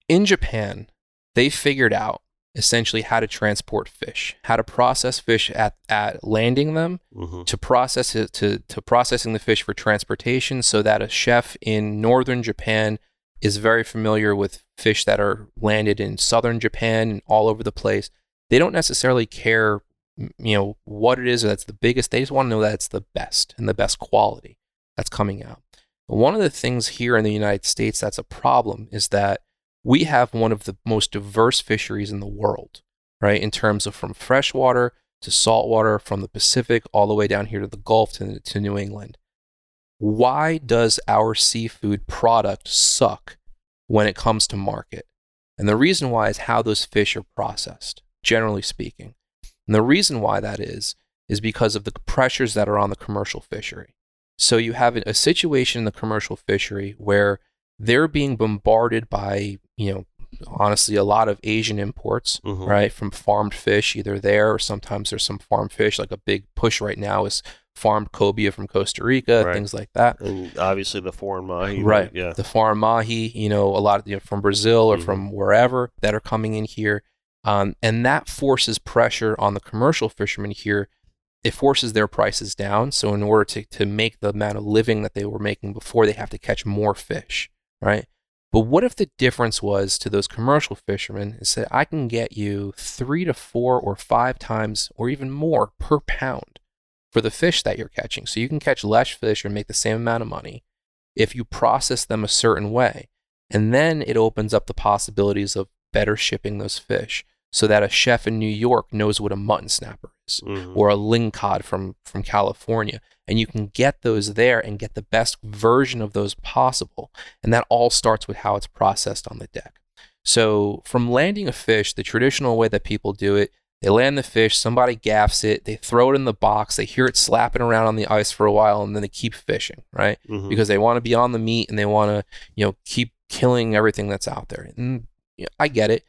in Japan, they figured out essentially how to transport fish, how to process fish at, at landing them, Mm-hmm. to process it to, to processing the fish for transportation so that a chef in northern Japan is very familiar with fish that are landed in southern Japan and all over the place. They don't necessarily care you know what it is or that's the biggest. They just want to know that it's the best and the best quality that's coming out. One of the things here in the United States that's a problem is that we have one of the most diverse fisheries in the world, right? In terms of from freshwater to saltwater, from the Pacific all the way down here to the Gulf to, to New England. Why does our seafood product suck when it comes to market? And the reason why is how those fish are processed, generally speaking. And the reason why that is, is because of the pressures that are on the commercial fishery. So you have a situation in the commercial fishery where they're being bombarded by, you know, honestly, a lot of Asian imports, Mhm. right, from farmed fish, either there or sometimes there's some farmed fish. Like a big push right now is farmed cobia from Costa Rica, Right. things like that. And obviously the foreign mahi. Right. Yeah. The farm mahi, you know, a lot of you know, from Brazil or Mhm. from wherever that are coming in here. Um, and that forces pressure on the commercial fishermen here. It forces their prices down. So, in order to, to make the amount of living that they were making before, they have to catch more fish, right? But what if the difference was to those commercial fishermen is that I can get you three to four or five times or even more per pound for the fish that you're catching? So, you can catch less fish and make the same amount of money if you process them a certain way. And then it opens up the possibilities of better shipping those fish so that a chef in New York knows what a mutton snapper is Mhm. or a lingcod from, from California. And you can get those there and get the best version of those possible. And that all starts with how it's processed on the deck. So, from landing a fish, the traditional way that people do it, they land the fish, somebody gaffs it, they throw it in the box, they hear it slapping around on the ice for a while, and then they keep fishing, right? Mhm. because they want to be on the meat and they want to, you know, keep killing everything that's out there. And you know, I get it.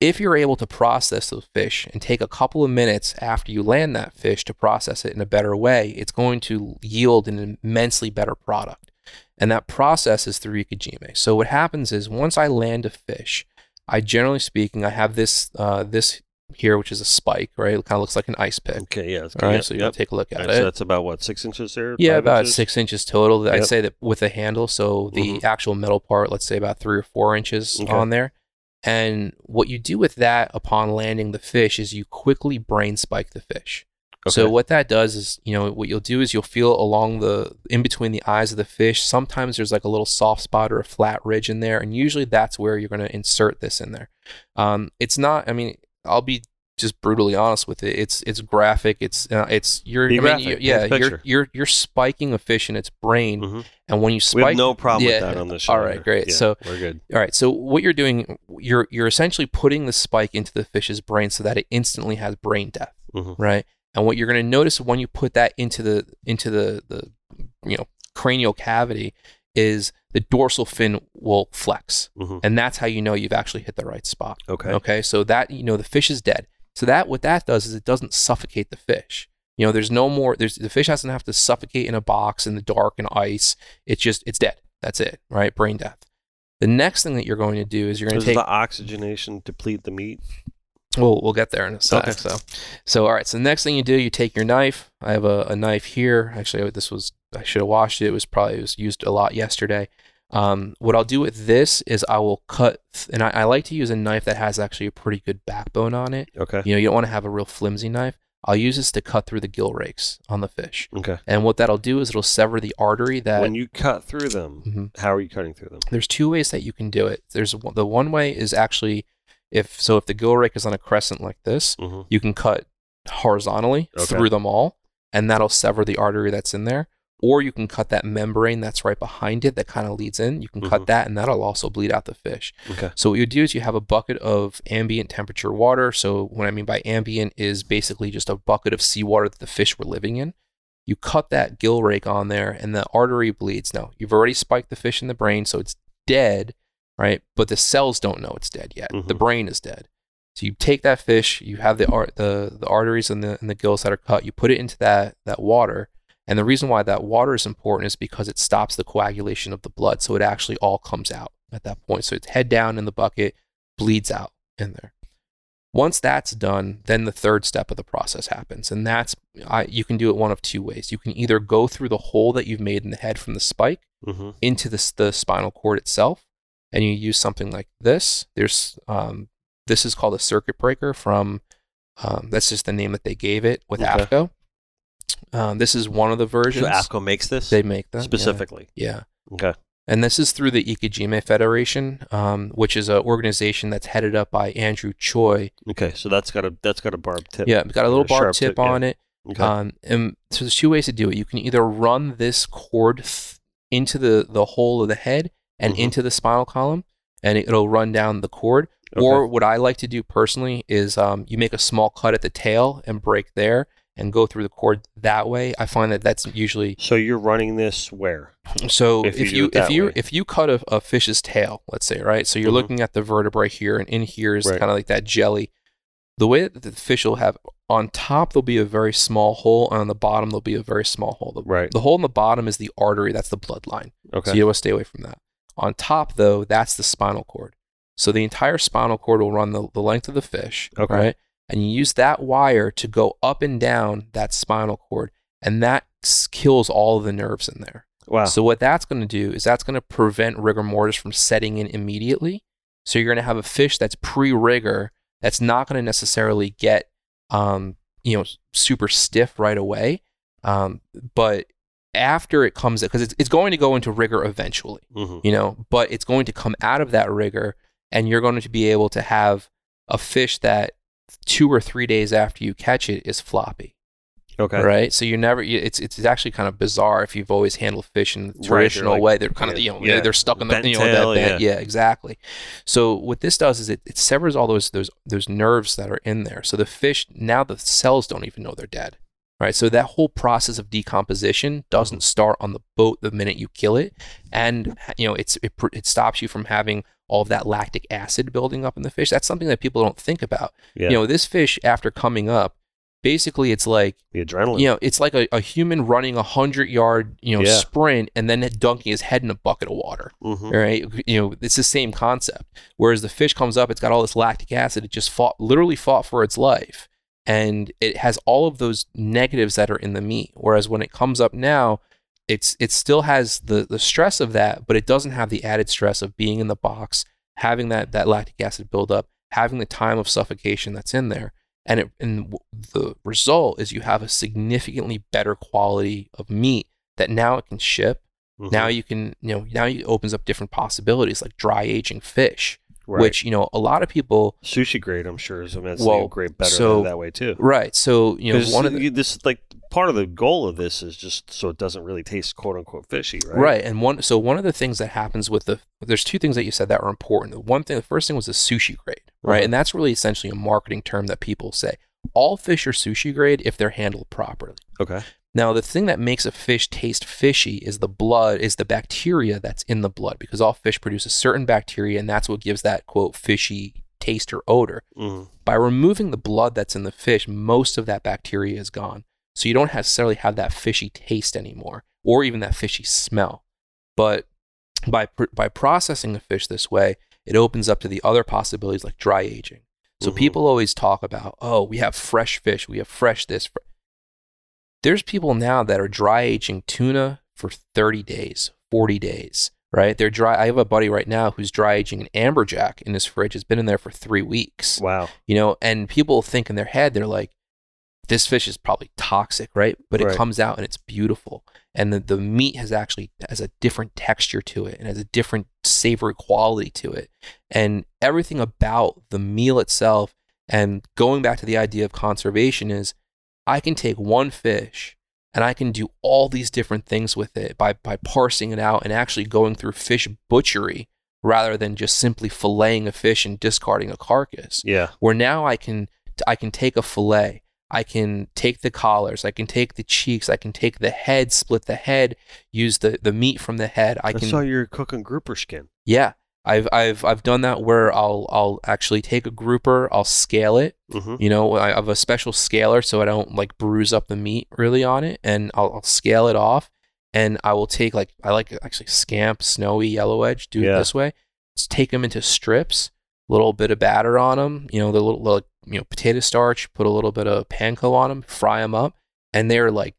If you're able to process those fish and take a couple of minutes after you land that fish to process it in a better way, it's going to yield an immensely better product. And that process is through ikejime. So what happens is once I land a fish, I generally speaking, I have this uh, this here, which is a spike, right? It kind of looks like an ice pick. Okay. Yeah. All right, yep, so you yep. take a look at it. So that's about what six inches there. Yeah, about inches? six inches total. I'd say that with a handle. So the Mhm. actual metal part, let's say about three or four inches Okay. on there. And what you do with that upon landing the fish is you quickly brain spike the fish. So what that does is, you know, what you'll do is you'll feel along the in between the eyes of the fish. Sometimes there's like a little soft spot or a flat ridge in there, and usually that's where you're going to insert this in there. Um, it's not. I mean, I'll be just brutally honest with it. It's it's graphic. It's uh, it's you're Be I mean, you, yeah you're you're you're spiking a fish in its brain, Mhm. and when you We spike, have no problem yeah, with that on this show. all right, great. Yeah, So- we're good. all right. So what you're doing, you're you're essentially putting the spike into the fish's brain so that it instantly has brain death, Mhm. right? And what you're going to notice when you put that into the into the the you know cranial cavity is the dorsal fin will flex, Mhm. and that's how you know you've actually hit the right spot. Okay. Okay, so that you know the fish is dead. So that what that does is it doesn't suffocate the fish. You know, there's no more. There's the fish doesn't have to suffocate in a box in the dark and ice. It's just it's dead. That's it, right? Brain death. The next thing that you're going to do is you're going to take. the oxygenation deplete the meat? We'll we'll get there in a sec. Okay. So, so all right. So the next thing you do, you take your knife. I have a, a knife here. Actually, this was I should have washed it. It was probably it was used a lot yesterday. Um, what I'll do with this is I will cut, th- and I, I like to use a knife that has actually a pretty good backbone on it. Okay. You know, you don't want to have a real flimsy knife. I'll use this to cut through the gill rakes on the fish, Okay. and what that'll do is it'll sever the artery that. when you cut through them, Mhm. how are you cutting through them? there's two ways that you can do it. There's the one way is actually if so if the gill rake is on a crescent like this, hmm you can cut horizontally Okay. through them all, and that'll sever the artery that's in there. Or you can cut that membrane that's right behind it that kind of leads in. You can Mhm. cut that, and that'll also bleed out the fish. Okay. So what you do is you have a bucket of ambient temperature water. So what I mean by ambient is basically just a bucket of seawater that the fish were living in. You cut that gill rake on there, and the artery bleeds. Now you've already spiked the fish in the brain, so it's dead, right? But the cells don't know it's dead yet. The Mhm. brain is dead. So you take that fish, you have the ar- the the arteries and the and the gills that are cut. You put it into that that water, and the reason why that water is important is because it stops the coagulation of the blood, so it actually all comes out at that point. So it's head down in the bucket, bleeds out in there. Once that's done, then the third step of the process happens, and that's I, you can do it one of two ways. You can either go through the hole that you've made in the head from the spike hmm into the, the spinal cord itself, and you use something like this. There's um, this is called a circuit breaker from um, that's just the name that they gave it with Okay. AFCO. Um, this is one of the versions So AFCO makes this they make them yeah. specifically. Yeah. Okay. And this is through the Ikejime Federation, um, which is an organization that's headed up by Andrew Choi. Okay. So that's got a that's got a barb tip. Yeah, it's got a little A barb sharp tip tip, yeah. on it. Okay. Um, and so there's two ways to do it. You can either run this cord th- into the, the hole of the head and Mhm. into the spinal column, and it, will run down the cord. Okay. Or what I like to do personally is um, you make a small cut at the tail and break there and go through the cord that way. I find that that's usually so you're running this where? so If if, you you, if you way. if you cut a, a fish's tail, let's say, right? So you're Mhm. looking at the vertebrae here, and in here is Right. kind of like that jelly. The way that the fish will have on top, there'll be a very small hole, and on the bottom there'll be a very small hole. The, Right. the hole in the bottom is the artery. That's the bloodline. Okay. So you want to stay away from that. On top, though, that's the spinal cord. So the entire spinal cord will run the, the length of the fish, Okay. right? And you use that wire to go up and down that spinal cord, and that kills all of the nerves in there. wow. So what that's going to do is that's going to prevent rigor mortis from setting in immediately. So you're going to have a fish that's pre-rigor that's not going to necessarily get um, you know super stiff right away, um, but after it comes because it's, it's going to go into rigor eventually Mhm. you know, but it's going to come out of that rigor and you're going to be able to have a fish that two or three days after you catch it is floppy. Okay. Right. So you never, you- it's, it's actually kind of bizarre if you've always handled fish in the traditional like- way. They're kind of, you know, yeah. they're, stuck in the, Bent you know, tail, that bent, yeah. exactly. So what this does is it, it severs all those, those, those nerves that are in there. So the fish, now the cells don't even know they're dead. Right. So that whole process of decomposition doesn't mm-hmm. start on the boat the minute you kill it. And, you know, it's, it, it stops you from having all of that lactic acid building up in the fish. That's something that people don't think about. Yeah. You know, this fish, after coming up, basically it's like, the adrenaline. you know, it's like a, a human running a hundred yard, you know, Yeah. sprint and then dunking his head in a bucket of water. Mhm. Right? You know, it's the same concept. Whereas the fish comes up, it's got all this lactic acid. It just fought, literally fought for its life, and it has all of those negatives that are in the meat. Whereas when it comes up now, it's it still has the the stress of that, but it doesn't have the added stress of being in the box, having that that lactic acid buildup, having the time of suffocation that's in there. And it and the result is you have a significantly better quality of meat that now it can ship. Mhm. now you can you know now it opens up different possibilities like dry aging fish Right. which you know a lot of people sushi grade, I'm sure, is immensely Well, great better so- that way too. right so you know, one of the this like part of the goal of this is just so it doesn't really taste quote unquote fishy, right? Right. And one so one of the things that happens with the there's two things that you said that were important. The one thing the first thing was the sushi grade, right? Uh-huh. And that's really essentially a marketing term that people say. All fish are sushi grade if they're handled properly. Okay. Now, the thing that makes a fish taste fishy is the blood, is the bacteria that's in the blood, because all fish produce a certain bacteria, and that's what gives that quote fishy taste or odor. Mhm. By removing the blood that's in the fish, most of that bacteria is gone. So you don't necessarily have that fishy taste anymore, or even that fishy smell. But by pr- by processing the fish this way, it opens up to the other possibilities like dry aging. So Mhm. people always talk about, oh, we have fresh fish, we have fresh this. Fr-" There's people now that are dry aging tuna for 30 days, 40 days, right? They're dry. I have a buddy right now who's dry aging an amberjack in his fridge. It's been in there for three weeks Wow. you know and people think in their head they're like this fish is probably toxic right but Right. it comes out and it's beautiful and the, the meat has actually has a different texture to it and has a different savory quality to it and everything about the meal itself and going back to the idea of conservation is i can take one fish and i can do all these different things with it by by parsing it out and actually going through fish butchery rather than just simply filleting a fish and discarding a carcass Yeah. where now I can I can take a fillet, I can take the collars, I can take the cheeks, I can take the head, split the head, use the the meat from the head. I I, can saw you're cooking grouper skin. yeah. I've I've I've done that where I'll I'll actually take a grouper, I'll scale it. Mm-hmm. You know, I have a special scaler so I don't like bruise up the meat really on it, and I'll, I'll scale it off, and I will take like I like actually scamp, snowy, yellow edge. Do Yeah. it this way. Just take them into strips, little bit of batter on them. You know, the little, little you know potato starch. Put a little bit of panko on them. Fry them up, and they're like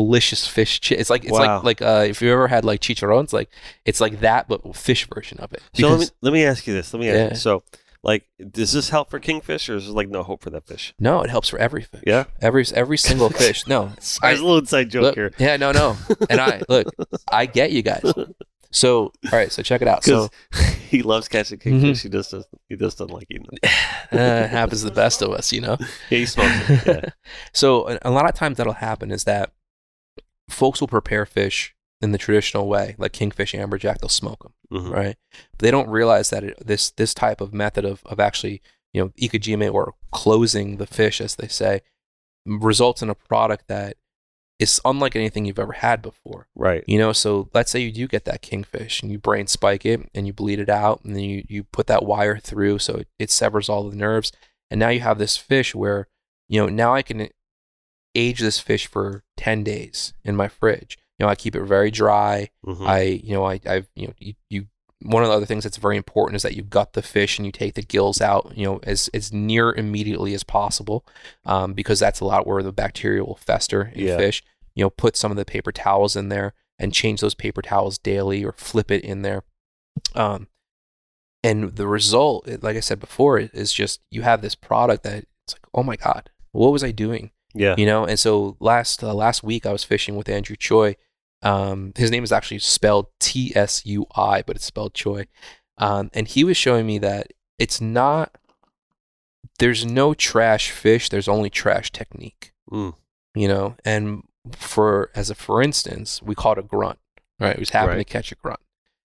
delicious fish. Chi- it's like it's Wow. like like uh, if you ever had like chicharrones, like it's like that but fish version of it. So let me Because- let me ask you this. Let me ask Yeah. you. So, like, does this help for kingfish, or is there like no hope for that fish? no, it helps for every fish. Yeah? every every single fish. No, I, There's a little inside joke Look, here. Yeah, no, no. And I look, I get you guys. So, all right, so check it out. So, Because he loves catching kingfish. Mm-hmm. He just doesn't. He just doesn't like eating them. uh, it happens to the best of us, you know. Yeah, he smokes it. Yeah. so, a, a lot of times that'll happen is that folks will prepare fish in the traditional way, like kingfish, amberjack. They'll smoke them, Mhm. right? But they don't realize that it, this this type of method of of actually, you know, ikejime or closing the fish, as they say, results in a product that is unlike anything you've ever had before. Right. You know, so let's say you do get that kingfish and you brain spike it and you bleed it out and then you, you put that wire through so it, it severs all the nerves. And now you have this fish where, you know, now I can age this fish for 10 days in my fridge. You know, I keep it very dry. Mhm. I, you know, I, I've, you know, you, you, one of the other things that's very important is that you gut the fish and you take the gills out, you know, as, as near immediately as possible, um, because that's a lot where the bacteria will fester in Yeah. fish. You know, put some of the paper towels in there and change those paper towels daily or flip it in there. Um, and the result, like I said before, is just you have this product that it's like, oh my god, what was I doing? Yeah. you know and so last uh, last week i was fishing with andrew choi. Um, his name is actually spelled t-s-u-i but it's spelled choi. Um, and he was showing me that it's not there's no trash fish there's only trash technique. Mm. you know and for as a for instance we caught a grunt right? We was happened Right. to catch a grunt.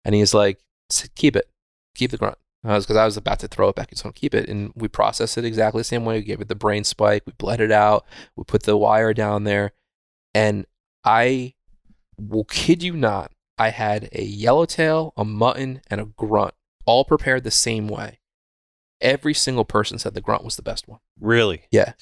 And he's like "S- keep it. Keep the grunt because I was about to throw it back. He's going keep it, and we processed it exactly the same way. We gave it the brain spike. We bled it out. We put the wire down there, and I will kid you not. I had a yellowtail, a mutton, and a grunt, all prepared the same way. Every single person said the grunt was the best one. Really. Yeah,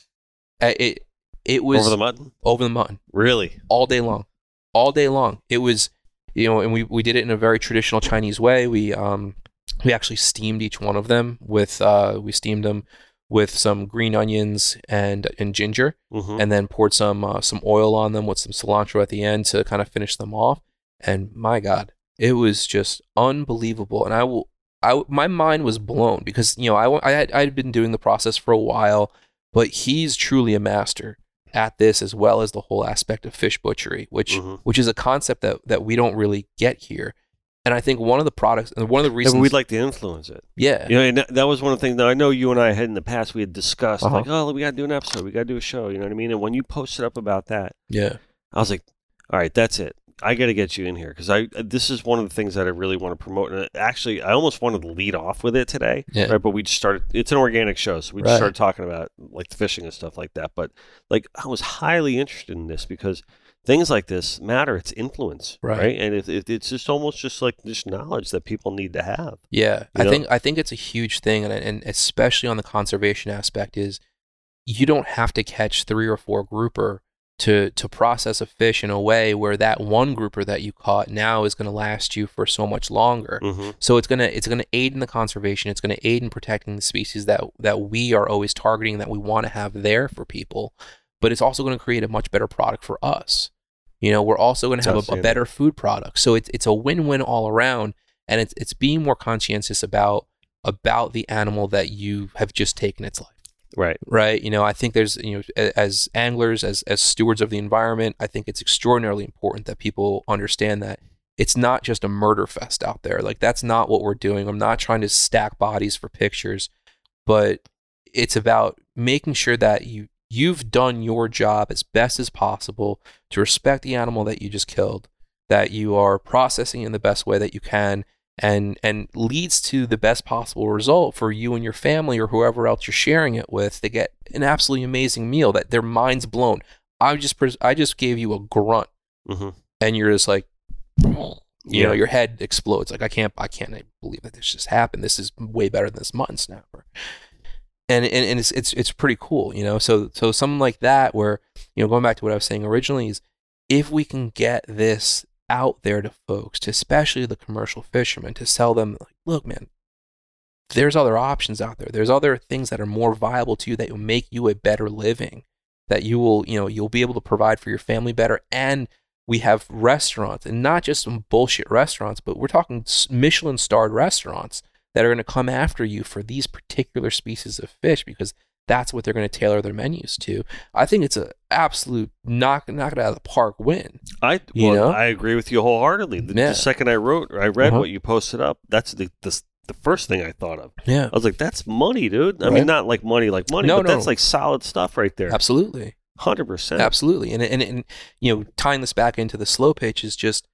Uh, it it was Over the mutton. over the mutton Really. all day long, all day long. It was, you know, and we, we did it in a very traditional Chinese way. We um we actually steamed each one of them with uh we steamed them with some green onions and and ginger, hmm and then poured some uh, some oil on them with some cilantro at the end to kind of finish them off. And my God, it was just unbelievable. And I will. I, my mind was blown because you know I, I had I had been doing the process for a while, but he's truly a master at this as well as the whole aspect of fish butchery, which Mhm. which is a concept that that we don't really get here. And I think one of the products and one of the reasons but we'd like to influence it. yeah You know, and that, that was one of the things that I know you and I had in the past. We had discussed Uh-huh. like, oh, we got to do an episode. We got to do a show. You know what I mean? And when you posted up about that, yeah I was like, all right, that's it. I got to get you in here because I this is one of the things that I really want to promote. And actually, I almost wanted to lead off with it today, Yeah. right? But we just started. It's an organic show, so we just Right. started talking about like the fishing and stuff like that. But like, I was highly interested in this because things like this matter. It's influence, Right. right? And it, it, it's just almost just like this knowledge that people need to have. Yeah, I know? think I think it's a huge thing, and and especially on the conservation aspect is you don't have to catch three or four grouper to to process a fish in a way where that one grouper that you caught now is going to last you for so much longer. hmm So it's gonna it's gonna aid in the conservation. It's gonna aid in protecting the species that that we are always targeting that we want to have there for people. But it's also gonna create a much better product for us. You know, we're also gonna have a, a better food product. So it's it's a win win all around, and it's it's being more conscientious about about the animal that you have just taken its life. Right. right? You know i think there's you know as anglers as as stewards of the environment i think it's extraordinarily important that people understand that it's not just a murder fest out there. Like that's not what we're doing. I'm not trying to stack bodies for pictures but it's about making sure that you you've done your job as best as possible to respect the animal that you just killed that you are processing in the best way that you can and and leads to the best possible result for you and your family or whoever else you're sharing it with they get an absolutely amazing meal that their minds blown. I just i just gave you a grunt. Hmm and you're just like you Yeah. know your head explodes. Like i can't i can't believe that this just happened. This is way better than this mutton snapper and and, and it's, it's it's pretty cool you know? So so something like that where you know going back to what i was saying originally is if we can get this out there to folks to especially the commercial fishermen to sell them like look man there's other options out there. There's other things that are more viable to you that will make you a better living that you will you know you'll be able to provide for your family better. And we have restaurants and not just some bullshit restaurants but we're talking michelin starred restaurants that are going to come after you for these particular species of fish because that's what they're going to tailor their menus to i think it's a absolute knock knock it out of the park win I well, know? I agree with you wholeheartedly. The, Yeah. the second I wrote, I read Uh-huh. what you posted up. That's the, the the first thing I thought of. yeah I was like, "That's money, dude." I Right. mean, not like money, like money, No, but no. that's like solid stuff right there. absolutely Hundred percent. Absolutely. And, and, and, you know, tying this back into the slow pitch is just,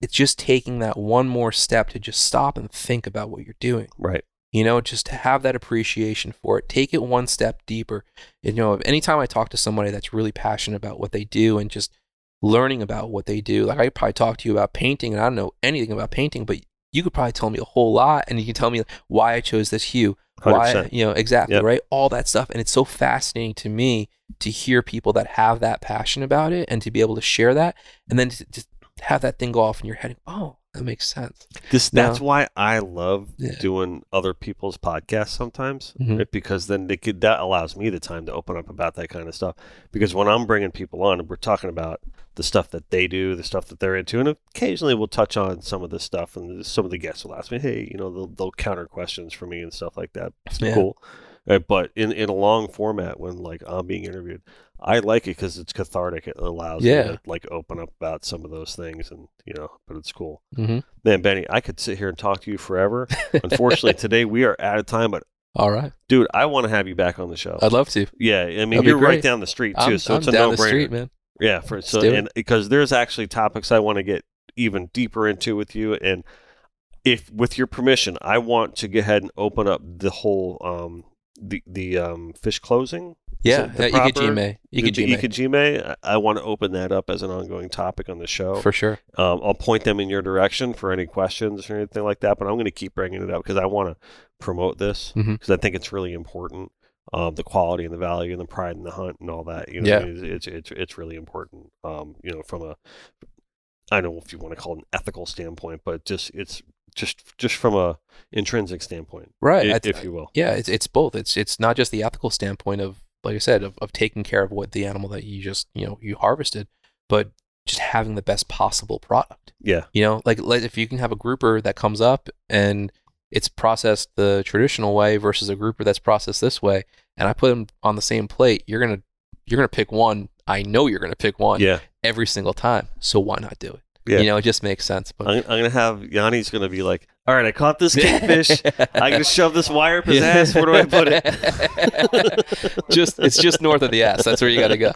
it's just taking that one more step to just stop and think about what you're doing. Right. You know, just to have that appreciation for it. Take it one step deeper. You know, anytime I talk to somebody that's really passionate about what they do and just learning about what they do, like I probably talk to you about painting and I don't know anything about painting, but you could probably tell me a whole lot and you can tell me why I chose this hue, why percent. you know exactly Yep. right all that stuff and it's so fascinating to me to hear people that have that passion about it and to be able to share that and then to just have that thing go off in your head oh that makes sense This No. that's why I love Yeah. doing other people's podcasts sometimes, Mhm. right? because then they could, that allows me the time to open up about that kind of stuff. Because when I'm bringing people on, we're talking about the stuff that they do, the stuff that they're into, and occasionally we'll touch on some of this stuff, and some of the guests will ask me, "Hey, you know, they'll, they'll counter questions for me and stuff like that." It's Yeah. cool. Uh, but in, in a long format, when like I'm being interviewed, I like it because it's cathartic. It allows Yeah. me to like open up about some of those things, and you know, but it's cool. mm-hmm. Man, Benny, I could sit here and talk to you forever. Unfortunately, today we are out of time, but all right dude, I want to have you back on the show. i'd love to yeah, I mean, That'd you're right down the street too, i'm, so I'm it's a down no-brainer. the street man Yeah, for so and because there's actually topics I want to get even deeper into with you, and if with your permission, I want to go ahead and open up the whole um the the um fish closing. yeah the uh, proper- ikejime ikejime Ikejime. I, I want to open that up as an ongoing topic on the show. for sure Um, I'll point them in your direction for any questions or anything like that. But I'm going to keep bringing it up because I want to promote this because Mhm. I think it's really important. Um, the quality and the value and the pride in the hunt and all that. You know, Yeah. it's, it's it's it's really important. Um, you know, from a I don't know if you want to call it an ethical standpoint, but just it's just just from a intrinsic standpoint, right i- I th- if you will. yeah it's, it's both it's it's not just the ethical standpoint of like i said of, of taking care of what the animal that you just you know you harvested but just having the best possible product Yeah. you know like like if you can have a grouper that comes up and it's processed the traditional way versus a grouper that's processed this way and i put them on the same plate you're gonna you're gonna pick one i know you're gonna pick one Yeah. every single time so why not do it Yeah. you know it just makes sense but I'm, I'm gonna have Yanni's gonna be like, all right, I caught this kingfish. I can shove this wire up his ass. Where do I put it? just it's just north of the ass. That's where you got to go.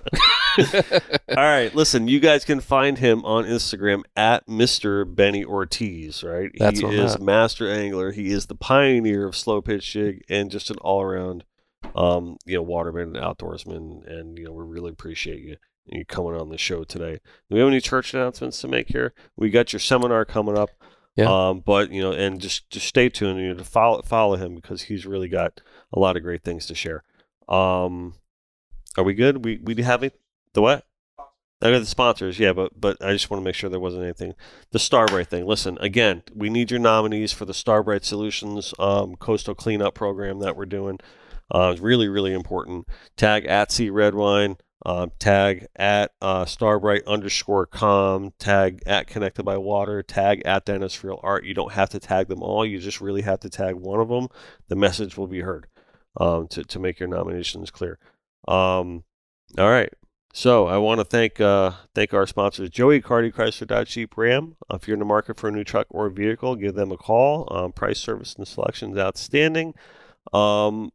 All right, listen, you guys can find him on Instagram at Mr. Benny Ortiz, right? That's he where I'm is at. master angler. He is the pioneer of slow pitch jig and just an all around um, you know, waterman and outdoorsman and you know, we really appreciate you you coming on the show today. Do we have any church announcements to make here? We got your seminar coming up. Yeah. Um, but you know, and just just stay tuned you know, to follow follow him because he's really got a lot of great things to share. Um are we good? We we have it the what? I got the sponsors, yeah, but but I just want to make sure there wasn't anything. The Starbright thing. Listen, again, we need your nominees for the Starbright Solutions um, coastal cleanup program that we're doing. Uh, it's really, really important. Tag at Sea Red Wine. Um, tag at uh, Starbright underscore com. Tag at Connected by Water. Tag at Dennis Real Art. You don't have to tag them all. You just really have to tag one of them. The message will be heard um, to to make your nominations clear. Um, all right. So I want to thank uh, thank our sponsors, Joey Cardi Chrysler Jeep Ram. Uh, if you're in the market for a new truck or vehicle, give them a call. Um, price, service, and selection is outstanding. Um,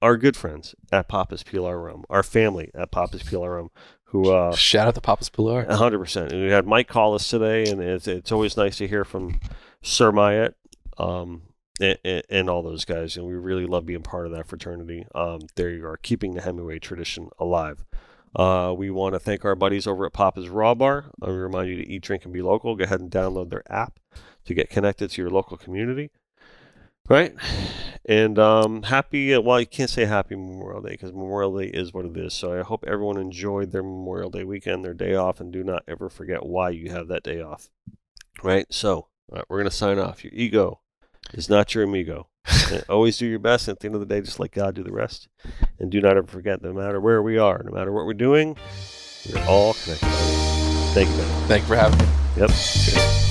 our good friends at Papa's Pilar Rum, our family at Papa's Pilar Rum, who uh, Shout out to Papa's Pilar. hundred percent. We had Mike call us today, and it's it's always nice to hear from Sir Myatt, um, and, and, and all those guys, and we really love being part of that fraternity. Um, there you are, keeping the Hemingway tradition alive. Uh, we want to thank our buddies over at Papa's Raw Bar. I remind you to eat, drink, and be local. Go ahead and download their app to get connected to your local community. Right? And um, happy, well, you can't say happy Memorial Day because Memorial Day is what it is. So I hope everyone enjoyed their Memorial Day weekend, their day off, and do not ever forget why you have that day off. Right? So right, we're going to sign off. Your ego is not your amigo. Always do your best. At the end of the day, just let God do the rest. And do not ever forget, no matter where we are, no matter what we're doing, we're all connected. Thank you, man. Thank you for having me. Yep. Cheers.